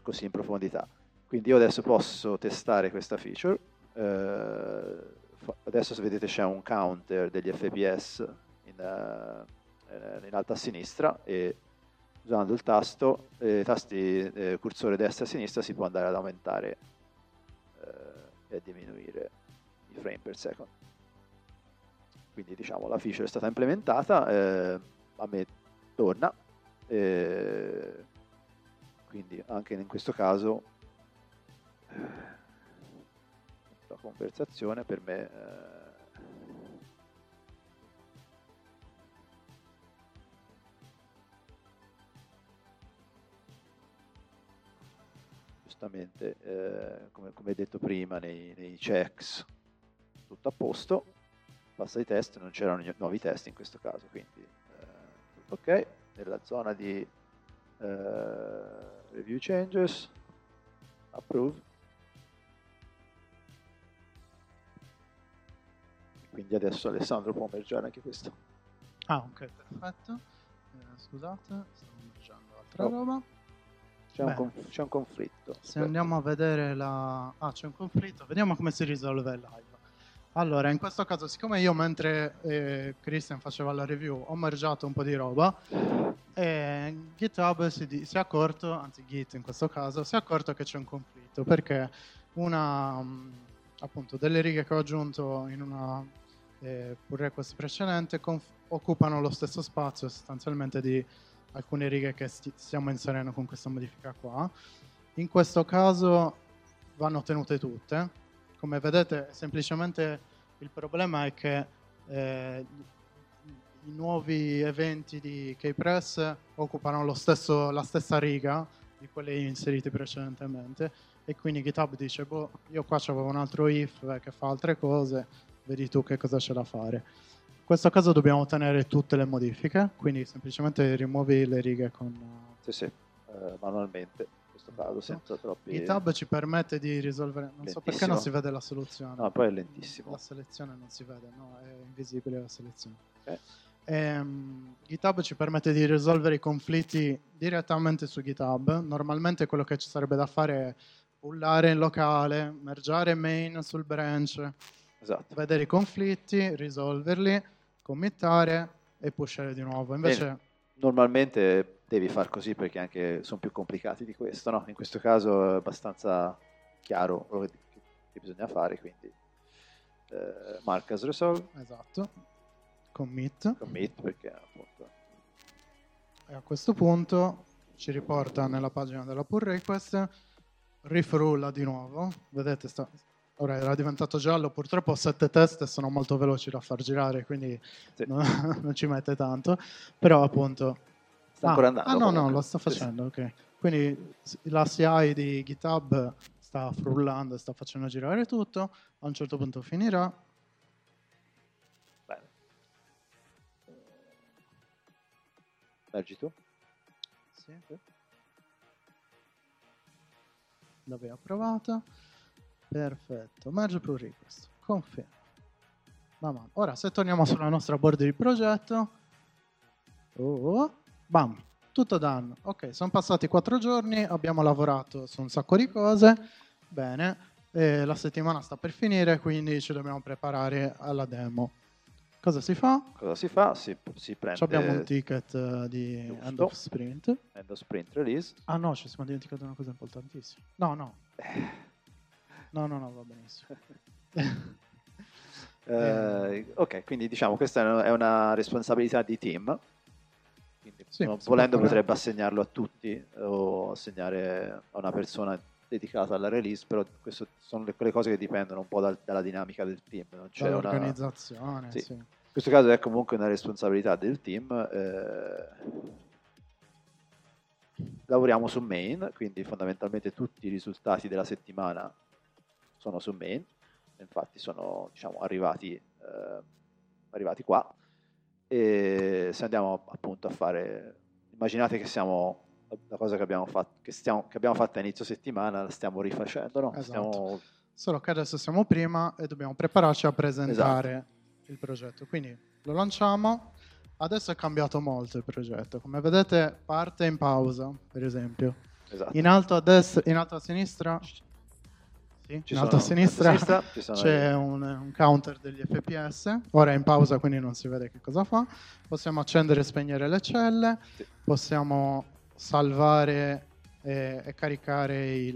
così in profondità. Quindi io adesso posso testare questa feature, eh, adesso se vedete c'è un counter degli FPS in, uh, in alto a sinistra e usando il tasto, eh, tasti eh, cursore destra e sinistra si può andare ad aumentare eh, e diminuire i frame per second. Quindi diciamo la feature è stata implementata, eh, a me torna. Quindi anche in questo caso la conversazione per me giustamente eh, come, come, detto prima nei, nei, checks tutto a posto passa i test non c'erano nuovi test in questo caso quindi ok nella zona di uh, review changes approve. Quindi adesso Alessandro può mergiare anche questo. Ah ok perfetto. Eh, scusate stavo mergiando altra oh. roba c'è un, conf- c'è un, conflitto se Aspetta. andiamo a vedere la ah c'è un conflitto vediamo come si risolve il live allora, in questo caso, siccome io mentre eh, Christian faceva la review ho mergiato un po' di roba, eh, GitHub si, di- si, è accorto, anzi Git in questo caso, si è accorto che c'è un conflitto perché una, mm, appunto, delle righe che ho aggiunto in una eh, pull request precedente conf- occupano lo stesso spazio sostanzialmente di alcune righe che sti- stiamo inserendo con questa modifica qua. In questo caso vanno tenute tutte, come vedete semplicemente il problema è che eh, i nuovi eventi di Kpress occupano stesso, la stessa riga di quelli inseriti precedentemente e quindi GitHub dice boh, io qua c'avevo un altro if eh, che fa altre cose, vedi tu che cosa c'è da fare. In questo caso dobbiamo ottenere tutte le modifiche, quindi semplicemente rimuovi le righe con... Sì, sì, eh, manualmente questo caso, senza troppi... GitHub ci permette di risolvere, non so perché non si vede la soluzione. No, poi è lentissimo. La selezione non si vede, no, è invisibile la selezione. Eh. Ehm, GitHub ci permette di risolvere i conflitti direttamente su GitHub. Normalmente quello che ci sarebbe da fare è pullare in locale, mergiare main sul branch, Esatto. vedere i conflitti, risolverli, committare e pushare di nuovo. Invece, Bene. Normalmente devi far così perché anche sono più complicati di questo, no? In questo caso è abbastanza chiaro quello che, che bisogna fare, quindi eh, mark as resolve, esatto, commit. commit perché appunto E a questo punto ci riporta nella pagina della pull request, rifrulla di nuovo, vedete sta- ora era diventato giallo, purtroppo ho sette teste sono molto veloci da far girare, quindi Sì. non, non ci mette tanto, però appunto... sta ah, ancora andando. Ah no, no, comunque. lo sta Sì, sì. facendo, ok. Quindi s- la CI di GitHub sta frullando, sta facendo girare tutto, a un certo punto finirà, Bene. Mergi tu? Sì. L'avevo approvato. Perfetto. Merge pull request. Bene. Ora se torniamo sulla nostra board di progetto. Oh, bam. Tutto done. Ok, sono passati quattro giorni, abbiamo lavorato su un sacco di cose. Bene. E la settimana sta per finire, quindi ci dobbiamo preparare alla demo. Cosa si fa? Cosa si fa? Si, si prende Ci abbiamo un ticket eh, di Giusto. end of sprint. end of sprint release. Ah no, ci siamo dimenticati una cosa importantissima. No, no. No, no, no, va benissimo. Eh, ok, quindi diciamo questa è una- una responsabilità di team. Quindi Sì, volendo potrebbe assegnarlo a tutti eh, o assegnare a una persona dedicata alla release, però queste sono le, quelle cose che dipendono un po' dal- dalla dinamica del team. Non c'è una- Dall'organizzazione, Sì. sì. In questo caso è comunque una responsabilità del team. eh, lavoriamo su main, quindi fondamentalmente tutti i risultati della settimana sono su main, infatti sono diciamo, arrivati, eh, arrivati qua. E se andiamo appunto a fare, immaginate che siamo la cosa che abbiamo fatto, che, stiamo, che abbiamo fatto a inizio settimana, la stiamo rifacendo, no? Esatto. Stiamo- Solo che adesso siamo prima e dobbiamo prepararci a presentare Esatto. il progetto. Quindi lo lanciamo. Adesso è cambiato molto il progetto. Come vedete parte in pausa, per esempio. esatto. In alto a destra, in alto a sinistra. Sì, Ci in alto a sinistra ci sono c'è un, un counter degli FPS. Ora è in pausa, quindi non si vede che cosa fa. Possiamo accendere e spegnere le celle. Sì. Possiamo salvare e, e caricare il,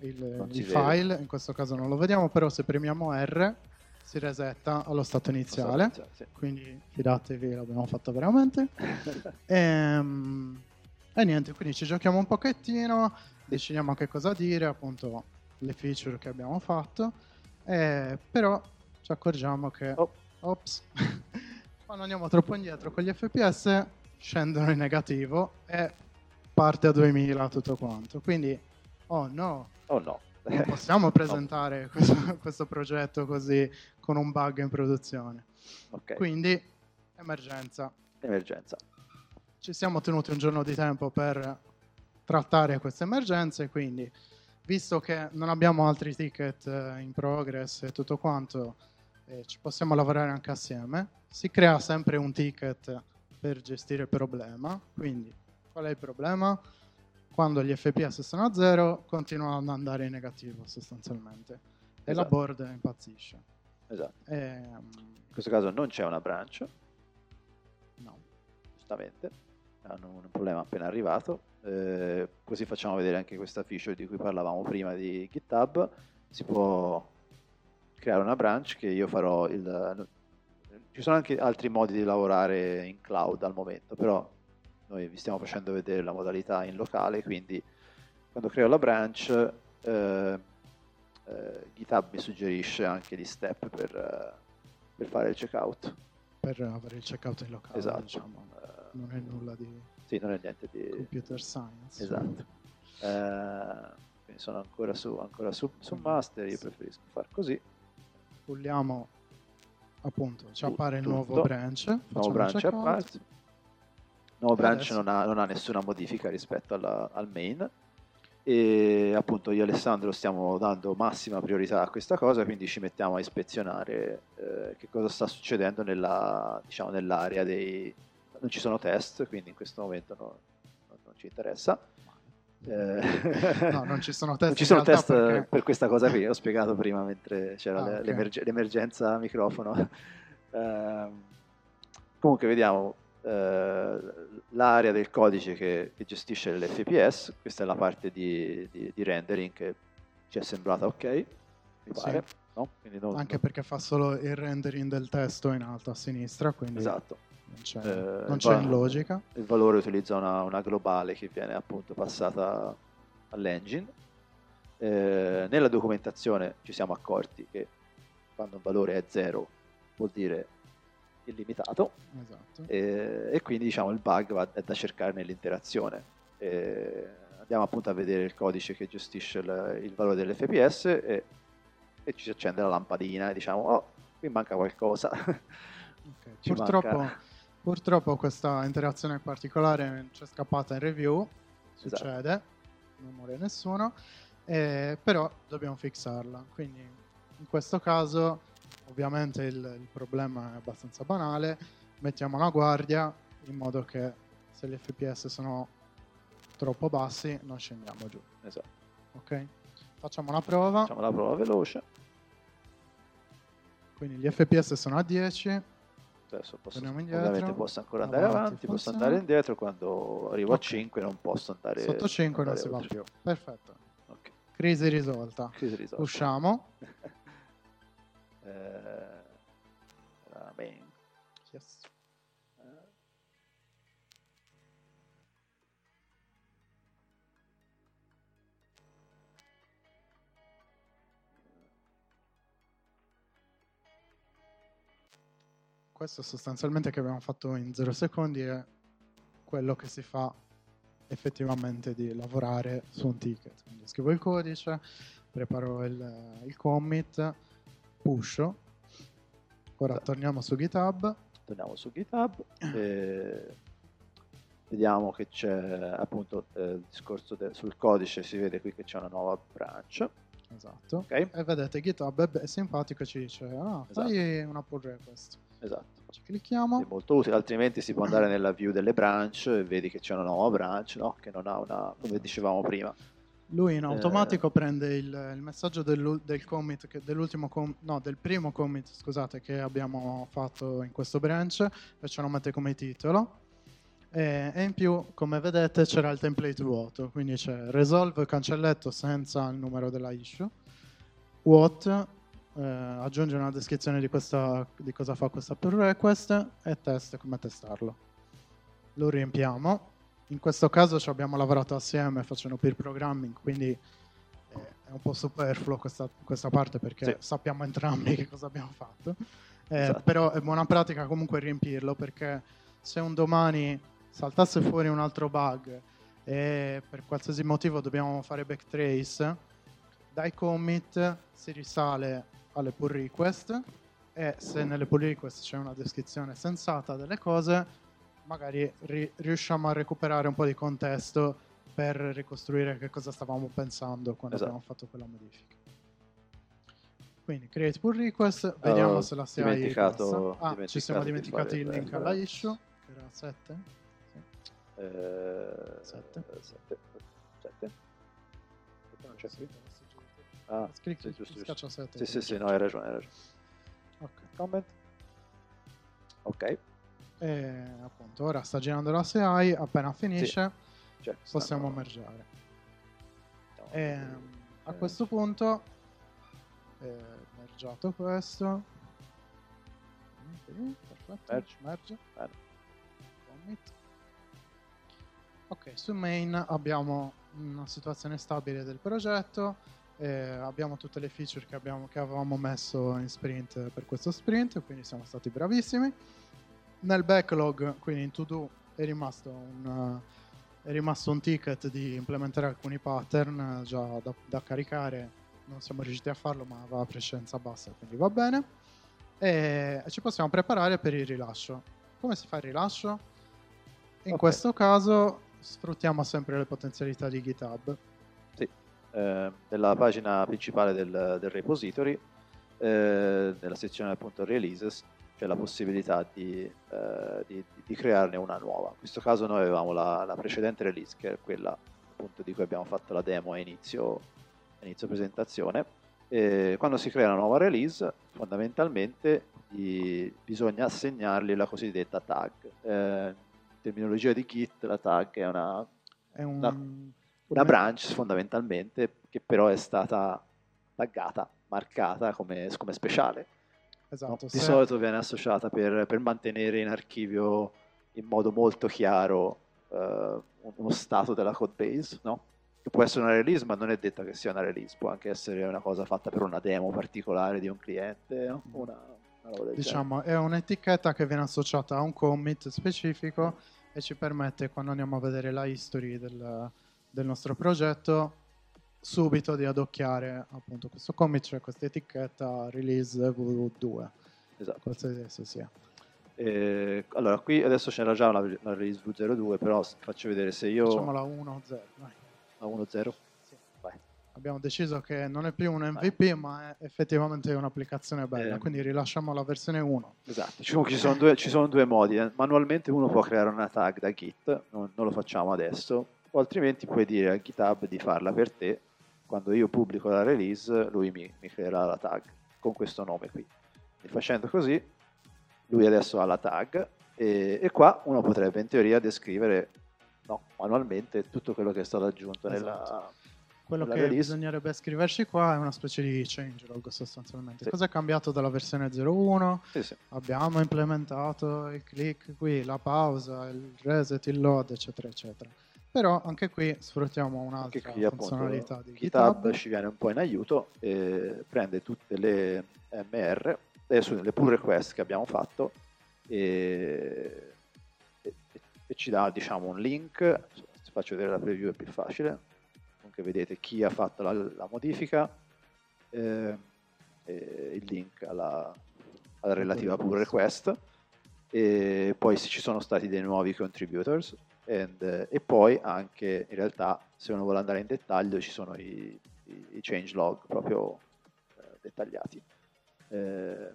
il- il vede. file. In questo caso non lo vediamo, però se premiamo R si resetta allo stato iniziale. Sì. Quindi fidatevi, l'abbiamo fatto veramente. Ehm, E, niente, quindi ci giochiamo un pochettino, decidiamo che cosa dire, appunto le feature che abbiamo fatto, eh, però ci accorgiamo che, Oh. ops, quando andiamo troppo indietro con gli FPS scendono in negativo e parte a 2000 tutto quanto. Quindi, oh no, Oh no. non possiamo presentare questo, questo progetto così con un bug in produzione. ok, Quindi, emergenza. emergenza. Ci siamo tenuti un giorno di tempo per trattare queste emergenze, quindi visto che non abbiamo altri ticket eh, in progress e tutto quanto, eh, ci possiamo lavorare anche assieme. Si crea sempre un ticket per gestire il problema, quindi qual è il problema? Quando gli FPS sono a zero, continuano ad andare in negativo sostanzialmente e la Esatto. board impazzisce. Esatto. Ehm, In questo caso non c'è una branch, no. giustamente, hanno un problema appena arrivato. Eh, così facciamo vedere anche questa feature di cui parlavamo prima di GitHub. Si può creare una branch che io farò il... Ci sono anche altri modi di lavorare in cloud al momento, però noi vi stiamo facendo vedere la modalità in locale, quindi quando creo la branch eh, eh, GitHub mi suggerisce anche gli step per, eh, per fare il checkout. per avere il checkout in locale, esatto. diciamo. Non è nulla di sì, non è niente di... computer science. Esatto. Eh, quindi sono ancora su, ancora su, su master, io preferisco far così. Pulliamo appunto, ci Tu- appare il nuovo branch, Nuovo branch apart. Nuovo branch non ha, non ha nessuna modifica rispetto alla- al main. e appunto io e Alessandro stiamo dando massima priorità a questa cosa, quindi ci mettiamo a ispezionare eh, che cosa sta succedendo nella, diciamo, nell'area dei... Non ci sono test, quindi in questo momento no, non, non ci interessa. Eh, no, non ci sono test, ci sono test perché... per questa cosa qui, ho spiegato prima mentre c'era Ah, le- ok. l'emerge- l'emergenza microfono. Ehm, comunque vediamo eh, l'area del codice che, che gestisce l'FPS, questa è la parte di, di- di rendering che ci è sembrata ok, mi Sì. pare. no? Quindi non- Anche non- perché fa solo il rendering del testo in alto a sinistra, quindi Esatto. Non c'è, Eh, non c'è va- in logica. Il valore utilizza una, una globale che viene appunto passata all'engine. Eh, nella documentazione ci siamo accorti che quando un valore è 0 vuol dire illimitato Esatto. e, e quindi diciamo il bug va è da cercare nell'interazione. Eh, andiamo appunto a vedere il codice che gestisce il, il valore dell'FPS e, e ci si accende la lampadina e diciamo oh qui manca qualcosa. Ok. Ci Purtroppo, manca- purtroppo questa interazione particolare ci è scappata in review, Esatto. succede, non muore nessuno, eh, però dobbiamo fixarla. Quindi in questo caso ovviamente il, il problema è abbastanza banale, mettiamo una guardia in modo che se gli FPS sono troppo bassi non scendiamo giù. esatto. Ok? Facciamo una prova, Facciamo la prova veloce. quindi gli FPS sono a 10, Adesso posso, indietro. posso ancora andare Avanti, avanti, posso andare indietro, quando arrivo Ok. a 5 non posso andare sotto 5 non andare si va più. Perfetto. Ok, Crisi risolta. crisi risolta. Usciamo. Eh. Yes. Questo sostanzialmente che abbiamo fatto in 0 secondi è quello che si fa effettivamente di lavorare su un ticket. Quindi scrivo il codice, preparo il, il commit, pusho. Ora Esatto. torniamo su GitHub. torniamo su GitHub e vediamo che c'è appunto eh, il discorso de- sul codice, si vede qui che c'è una nuova branch. Esatto. Ok, E vedete GitHub è, be- è simpatico e ci dice ah, fai una pull request. Esatto. Clicchiamo. È molto utile, altrimenti si può andare nella view delle branch e vedi che c'è una nuova branch, no? che non ha una, come dicevamo prima. Lui in automatico Eh. prende il, il messaggio dell'ul- del commit, che- dell'ultimo com- no, del primo commit, scusate, che abbiamo fatto in questo branch e ce lo mette come titolo. E, e in più, come vedete, c'era il template vuoto, quindi c'è resolve cancelletto senza il numero della issue, what, eh, aggiunge una descrizione di, questa, di cosa fa questa pull request e test come testarlo. Lo riempiamo. In questo caso ci abbiamo lavorato assieme facendo peer programming, quindi eh, è un po' superfluo questa, questa parte perché Sì. sappiamo entrambi che cosa abbiamo fatto. Eh, Esatto. Però è buona pratica comunque riempirlo perché se un domani saltasse fuori un altro bug e per qualsiasi motivo dobbiamo fare backtrace, dai commit si risale alle pull request e se nelle pull request c'è una descrizione sensata delle cose, magari ri- riusciamo a recuperare un po' di contesto per ricostruire che cosa stavamo pensando quando Esatto. abbiamo fatto quella modifica. Quindi create pull request, vediamo Ho se la dimenticato- passa. Ah, ci siamo dimenticati di il link alla issue, che era 7. Eh, Sette. sette. Sette? Non c'è qui? Ah, Scritto, sì, giusto, giusto. 7. Sì, sì, sì, no, hai ragione, hai ragione. Ok. Comment. Ok. E appunto, ora sta girando la CI, appena finisce Cioè, possiamo stanno- mergiare. stanno- Ehm, a eh, questo punto, eh, mergiato questo. Perfetto. Merge. merge. Bene. Commit. Ok, su main abbiamo una situazione stabile del progetto, abbiamo tutte le feature che, abbiamo- che avevamo messo in sprint per questo sprint, quindi siamo stati bravissimi. Nel backlog, quindi in to do, è rimasto un, è rimasto un ticket di implementare alcuni pattern già da, da caricare, non siamo riusciti a farlo ma aveva precedenza bassa, quindi va bene. E ci possiamo preparare per il rilascio. Come si fa il rilascio? In Ok. questo caso sfruttiamo sempre le potenzialità di GitHub. Eh, nella pagina principale del, del repository, eh, nella sezione appunto releases, c'è la possibilità di, eh, di, di, crearne una nuova. In questo caso noi avevamo la, la, precedente release, che è quella appunto di cui abbiamo fatto la demo a inizio, a inizio presentazione. E quando si crea una nuova release, fondamentalmente gli, bisogna assegnargli la cosiddetta tag. Eh, in terminologia di Git, la tag è una, è un... una, una branch fondamentalmente che però è stata taggata, marcata come, come speciale. Esatto, no? Di se... solito viene associata per, per, mantenere in archivio in modo molto chiaro uh, uno stato della code base, no? che può essere una release, ma non è detta che sia una release, può anche essere una cosa fatta per una demo particolare di un cliente, no? Una, una diciamo, genere. è un'etichetta che viene associata a un commit specifico e ci permette, quando andiamo a vedere la history del, del nostro progetto, subito di adocchiare appunto questo commit, cioè questa etichetta release v2, esatto. qualsiasi esso sia. Eh, allora, qui adesso c'era già la, la release v02, però faccio vedere se io... Facciamo la 1.0, La 1.0? Sì. Vai. Abbiamo deciso che non è più un MVP, Vai. ma è effettivamente un'applicazione bella, eh, quindi rilasciamo la versione 1. Esatto, diciamo ci sono due, ci sono due modi. Eh. Manualmente uno può creare una tag da Git, non, non lo facciamo adesso, o altrimenti puoi dire a GitHub di farla per te quando io pubblico la release lui mi, mi creerà la tag con questo nome qui. E facendo così lui adesso ha la tag e, e, qua uno potrebbe in teoria descrivere no, manualmente tutto quello che è stato aggiunto esatto. nella quello che release. bisognerebbe scriverci qua è una specie di changelog sostanzialmente. Sì. Cosa è cambiato dalla versione 01? Sì, sì. Abbiamo implementato il click qui, la pausa, il reset, il load, eccetera, eccetera. Però anche qui sfruttiamo un'altra qui, funzionalità appunto, di GitHub. GitHub. ci viene un po' in aiuto e prende tutte le MR, le pull request che abbiamo fatto e, e, e ci dà diciamo un link, se faccio vedere la preview è più facile, comunque vedete chi ha fatto la, la modifica, eh, il link alla, alla relativa pull request. E poi se ci sono stati dei nuovi contributors And, e poi anche in realtà se uno vuole andare in dettaglio ci sono i, i, i change log proprio eh, dettagliati. Eh,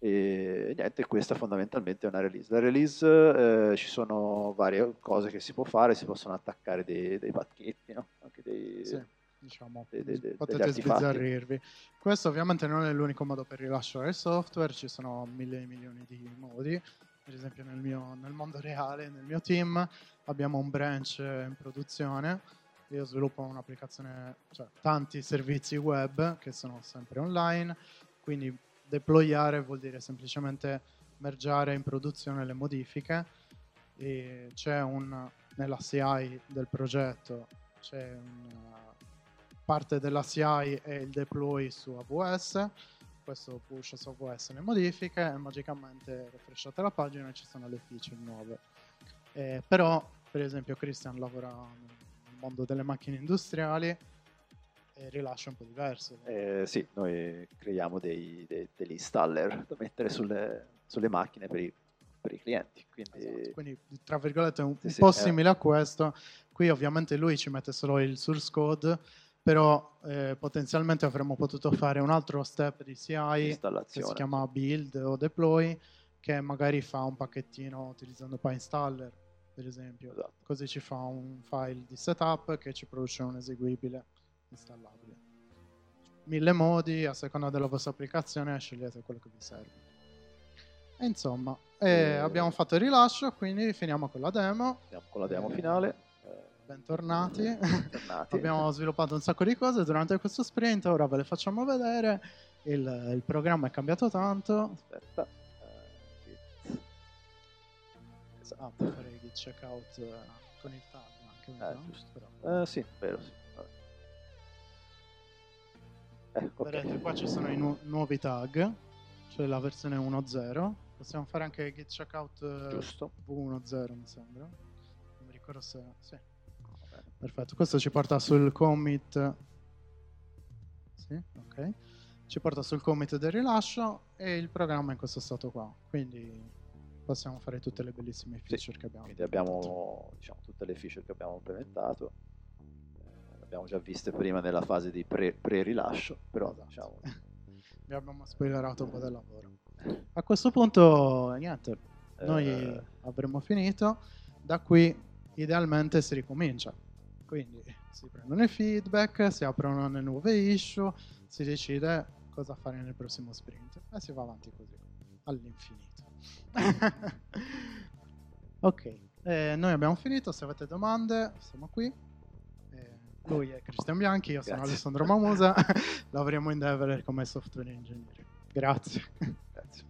e niente, questa fondamentalmente è una release. La release eh, ci sono varie cose che si può fare, si possono attaccare dei, dei pacchetti, no? anche dei, sì, diciamo, dei, dei, potete sbizzarrirvi. Questo ovviamente non è l'unico modo per rilasciare il software, ci sono mille e milioni di modi per esempio nel, mio, nel mondo reale, nel mio team, abbiamo un branch in produzione, io sviluppo un'applicazione, cioè tanti servizi web che sono sempre online, quindi deployare vuol dire semplicemente mergiare in produzione le modifiche. E c'è un, nella CI del progetto c'è una parte della CI è il deploy su AWS questo push su OS le modifiche e magicamente refreshate la pagina e ci sono le feature nuove. Eh, però, per esempio, Christian lavora nel mondo delle macchine industriali e rilascia un po' diverso. Eh, sì, noi creiamo dei, dei, degli installer da mettere sulle, sulle macchine per i, per i clienti. Quindi... Esatto, quindi, tra virgolette, un, sì, un po' sì, simile eh. a questo. Qui ovviamente lui ci mette solo il source code però eh, potenzialmente avremmo potuto fare un altro step di CI che si chiama build o deploy che magari fa un pacchettino utilizzando PyInstaller per esempio. Esatto. così ci fa un file di setup che ci produce un eseguibile installabile. Mille modi a seconda della vostra applicazione scegliete quello che vi serve. E insomma eh, abbiamo fatto il rilascio quindi finiamo con la demo. Finiamo con la demo finale bentornati. bentornati. Abbiamo sviluppato un sacco di cose durante questo sprint, ora ve le facciamo vedere. Il, il programma è cambiato tanto. Aspetta. Uh, esatto. Ah, puoi fare git checkout uh, con il tag anche. Eh, no? giusto. Però. Uh, sì, vero, sì. Eh, okay. Vedete, qua ci sono i nu- nuovi tag, cioè la versione 1.0. Possiamo fare anche git checkout Giusto. V10, mi sembra. Non mi ricordo se... Sì. Perfetto, questo ci porta sul commit. Sì, ok. Ci porta sul commit del rilascio e il programma è in questo stato qua. Quindi possiamo fare tutte le bellissime feature sì, che abbiamo. Quindi abbiamo diciamo, tutte le feature che abbiamo implementato. Eh, abbiamo abbiamo già viste prima nella fase di pre- pre-rilascio, però diciamo... Vi abbiamo spoilerato un po' del lavoro. A questo punto, niente, noi eh, avremo finito. Da qui, idealmente, si ricomincia. Quindi si prendono i feedback, si aprono le nuove issue, si decide cosa fare nel prossimo sprint e si va avanti così, all'infinito. ok, eh, noi abbiamo finito. Se avete domande, siamo qui. Eh, lui è Cristian Bianchi, io sono Grazie. Alessandro Mamusa. Lavoriamo in Develer come software engineer. Grazie. grazie.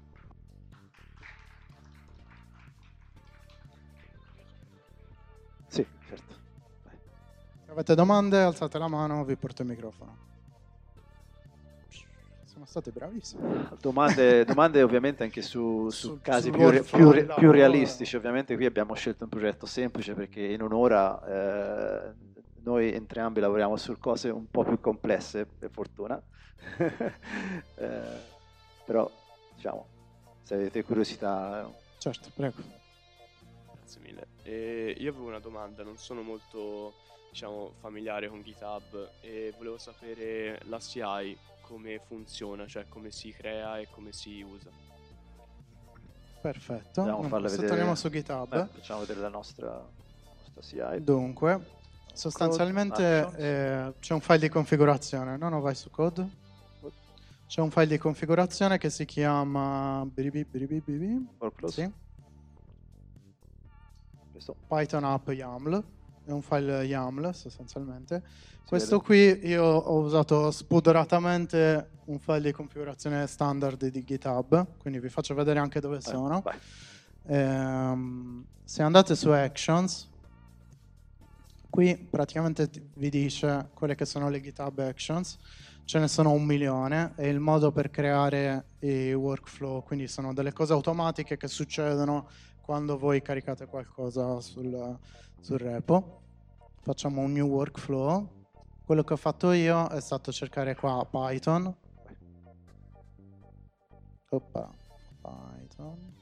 Sì, certo. Se avete domande, alzate la mano, vi porto il microfono. Siamo stati bravissimi. Domande, domande ovviamente anche su, su Sul- casi sul più, re- più re- più realistici. Ovviamente qui abbiamo scelto un progetto semplice perché in un'ora eh, noi entrambi lavoriamo su cose un po' più complesse, per fortuna. Eh, però, diciamo, se avete curiosità... Certo, prego. Grazie mille. E io avevo una domanda, non sono molto diciamo, familiare con GitHub e volevo sapere la CI come funziona, cioè come si crea e come si usa. Perfetto. Andiamo a Dunque, farla se vedere. torniamo su GitHub. Beh, facciamo vedere la nostra, la nostra CI. Dunque, sostanzialmente eh, c'è un file di configurazione. No, no, vai su code. C'è un file di configurazione che si chiama biribi, biribi, biribi, Workflows. sì. Python app YAML. È un file YAML sostanzialmente. Si Questo vede? qui io ho usato spudoratamente un file di configurazione standard di GitHub, quindi vi faccio vedere anche dove Eh, sono. vai. Ehm, se andate su Actions, qui praticamente ti- vi dice quelle che sono le GitHub Actions. Ce ne sono un milione e il modo per creare i workflow, quindi sono delle cose automatiche che succedono quando voi caricate qualcosa sul, sul repo. Facciamo un new workflow. Quello che ho fatto io è stato cercare qua Python. Oppa, Python.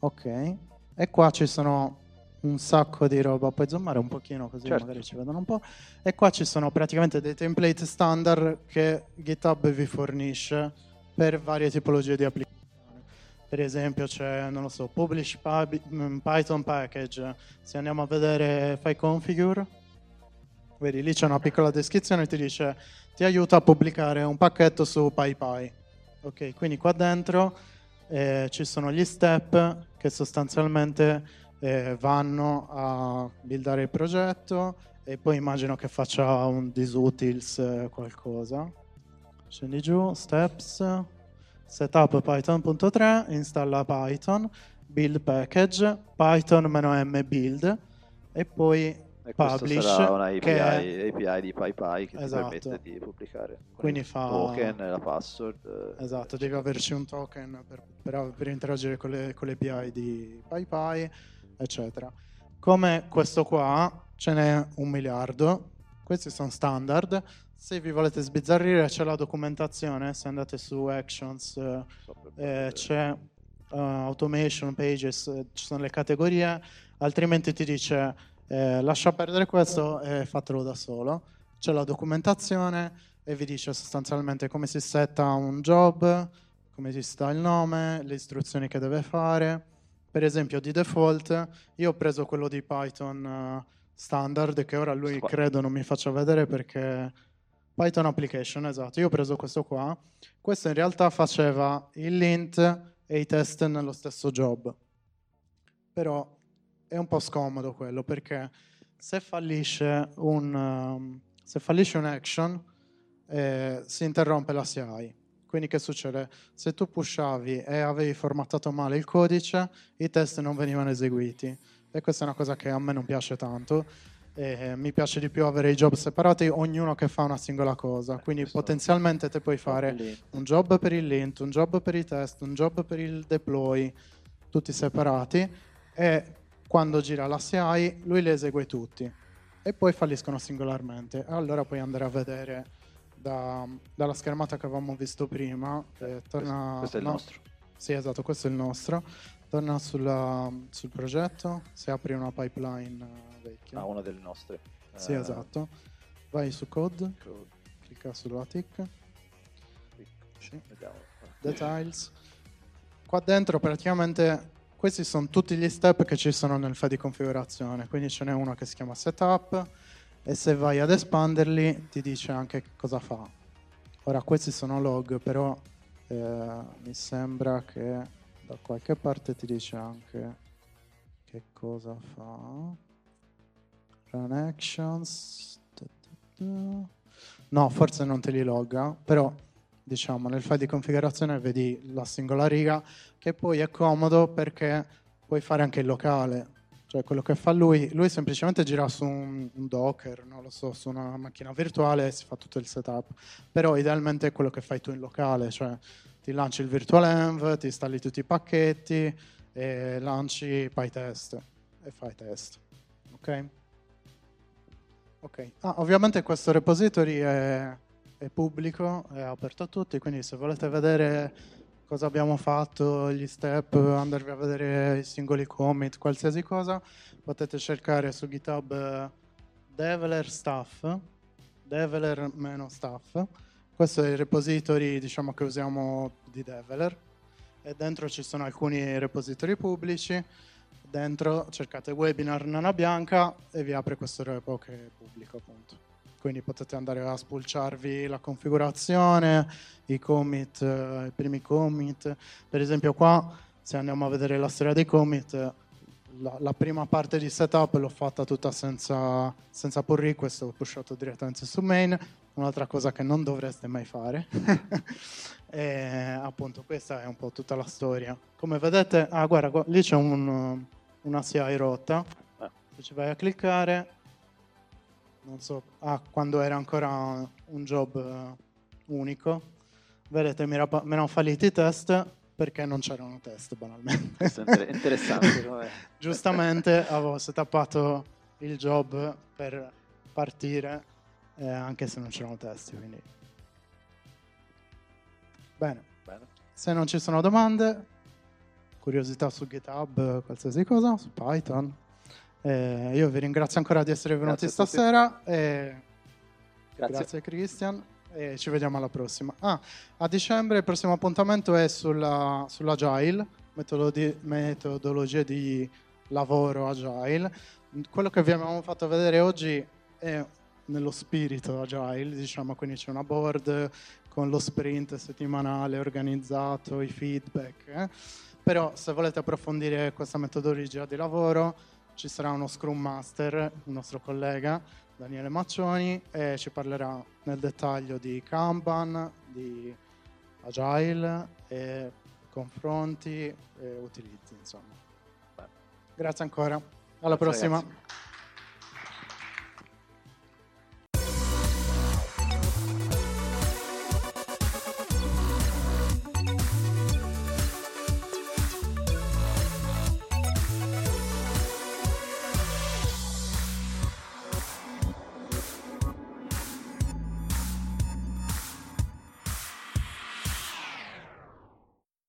Ok. E qua ci sono un sacco di roba. Puoi zoomare un pochino così Certo. magari ci vedono un po'. E qua ci sono praticamente dei template standard che GitHub vi fornisce per varie tipologie di applicazioni. Per esempio c'è, non lo so, publish pub- mm, Python package. Se andiamo a vedere fai configure, vedi lì c'è una piccola descrizione ti dice ti aiuta a pubblicare un pacchetto su PyPy. Ok, quindi qua dentro eh, ci sono gli step che sostanzialmente eh, vanno a buildare il progetto e poi immagino che faccia un disutils eh, qualcosa. Scendi giù, steps, setup python.3, installa Python, build package, python-m build e poi E questo publish, sarà una API, che è- API di PyPy che Esatto. ti permette di pubblicare Quindi il fa- token, la password. eh, Esatto, devi averci un token per, per- per interagire con le, con le API di PyPy, eccetera. Come questo qua, ce n'è un miliardo. Questi sono standard. Se vi volete sbizzarrire, c'è la documentazione. Se andate su Actions, eh, eh, c'è eh, Automation, Pages, eh, ci sono le categorie. Altrimenti ti dice eh, lascia perdere questo e fatelo da solo. C'è la documentazione e vi dice sostanzialmente come si setta un job, come si sta il nome, le istruzioni che deve fare. Per esempio, di default, io ho preso quello di Python standard, che ora lui credo non mi faccia vedere perché Python application, esatto. Io ho preso questo qua. Questo in realtà faceva il lint e i test nello stesso job. Però è un po' scomodo quello perché se fallisce un, um, se fallisce un action eh, si interrompe la CI. Quindi che succede? Se tu pushavi e avevi formattato male il codice, i test non venivano eseguiti. E questa è una cosa che a me non piace tanto. E mi piace di più avere i job separati, ognuno che fa una singola cosa. Quindi questo- potenzialmente te puoi fare un job per il lint, un job per i test, un job per il deploy, tutti separati e quando gira la CI lui li esegue tutti e poi falliscono singolarmente. Allora puoi andare a vedere da- dalla schermata che avevamo visto prima. eh, torna- questo, questo è il no, nostro. Sì, esatto, questo è il nostro. Torna sulla- sul progetto, se apri una pipeline eh, vecchia. Ah, una delle nostre. Sì, Eh, esatto. vai su code, clicca sulla tick, sì. Vediamo. details. Qua dentro praticamente questi sono tutti gli step che ci sono nel file di configurazione, quindi ce n'è uno che si chiama setup e se vai ad espanderli ti dice anche cosa fa. Ora questi sono log, però eh, mi sembra che da qualche parte ti dice anche che cosa fa. Run actions. No, forse non te li logga, però diciamo nel file di configurazione vedi la singola riga che poi è comodo perché puoi fare anche il locale. Cioè quello che fa lui, lui semplicemente gira su un Docker, non lo so, su una macchina virtuale e si fa tutto il setup. Però idealmente è quello che fai tu in locale, cioè ti lanci il virtual env, ti installi tutti i pacchetti e lanci PyTest e fai test. Ok? Ok. Ah, ovviamente questo repository è, è pubblico, è aperto a tutti, quindi se volete vedere cosa abbiamo fatto, gli step, andarvi a vedere i singoli commit, qualsiasi cosa, potete cercare su GitHub eh, Develer Stuff, Develer meno Stuff. Questo è il repository diciamo, che usiamo di Develer e dentro ci sono alcuni repository pubblici. Dentro cercate webinar nana bianca e vi apre questo repo che è pubblico appunto. Quindi potete andare a spulciarvi la configurazione, i commit, eh, i primi commit. Per esempio qua, se andiamo a vedere la storia dei commit, la, la prima parte di setup l'ho fatta tutta senza, senza pull request, ho pushato direttamente su main, un'altra cosa che non dovreste mai fare. e appunto questa è un po' tutta la storia. Come vedete, ah guarda, gu- lì c'è un, una CI rotta, Eh. se ci vai a cliccare, non so, ah, quando era ancora un job eh, unico, vedete mi, era, mi erano falliti i test perché non c'erano test banalmente. Questo è inter- interessante. Giustamente avevo setappato il job per partire eh, anche se non c'erano test. Quindi. Bene, Bene. se non ci sono domande, curiosità su GitHub, qualsiasi cosa, su Python. eh, io vi ringrazio ancora di essere venuti stasera. E Grazie. Grazie Christian e ci vediamo alla prossima. Ah, a dicembre il prossimo appuntamento è sulla, sull'Agile, metodologi- metodologie di lavoro Agile. Quello che vi abbiamo fatto vedere oggi è nello spirito Agile, diciamo, quindi c'è una board con lo sprint settimanale organizzato, i feedback. eh. Però se volete approfondire questa metodologia di lavoro ci sarà uno Scrum Master, un nostro collega, Daniele Maccioni e ci parlerà nel dettaglio di Kanban, di Agile e confronti e utilizzi, insomma. Grazie ancora. Alla Grazie, prossima. ragazzi.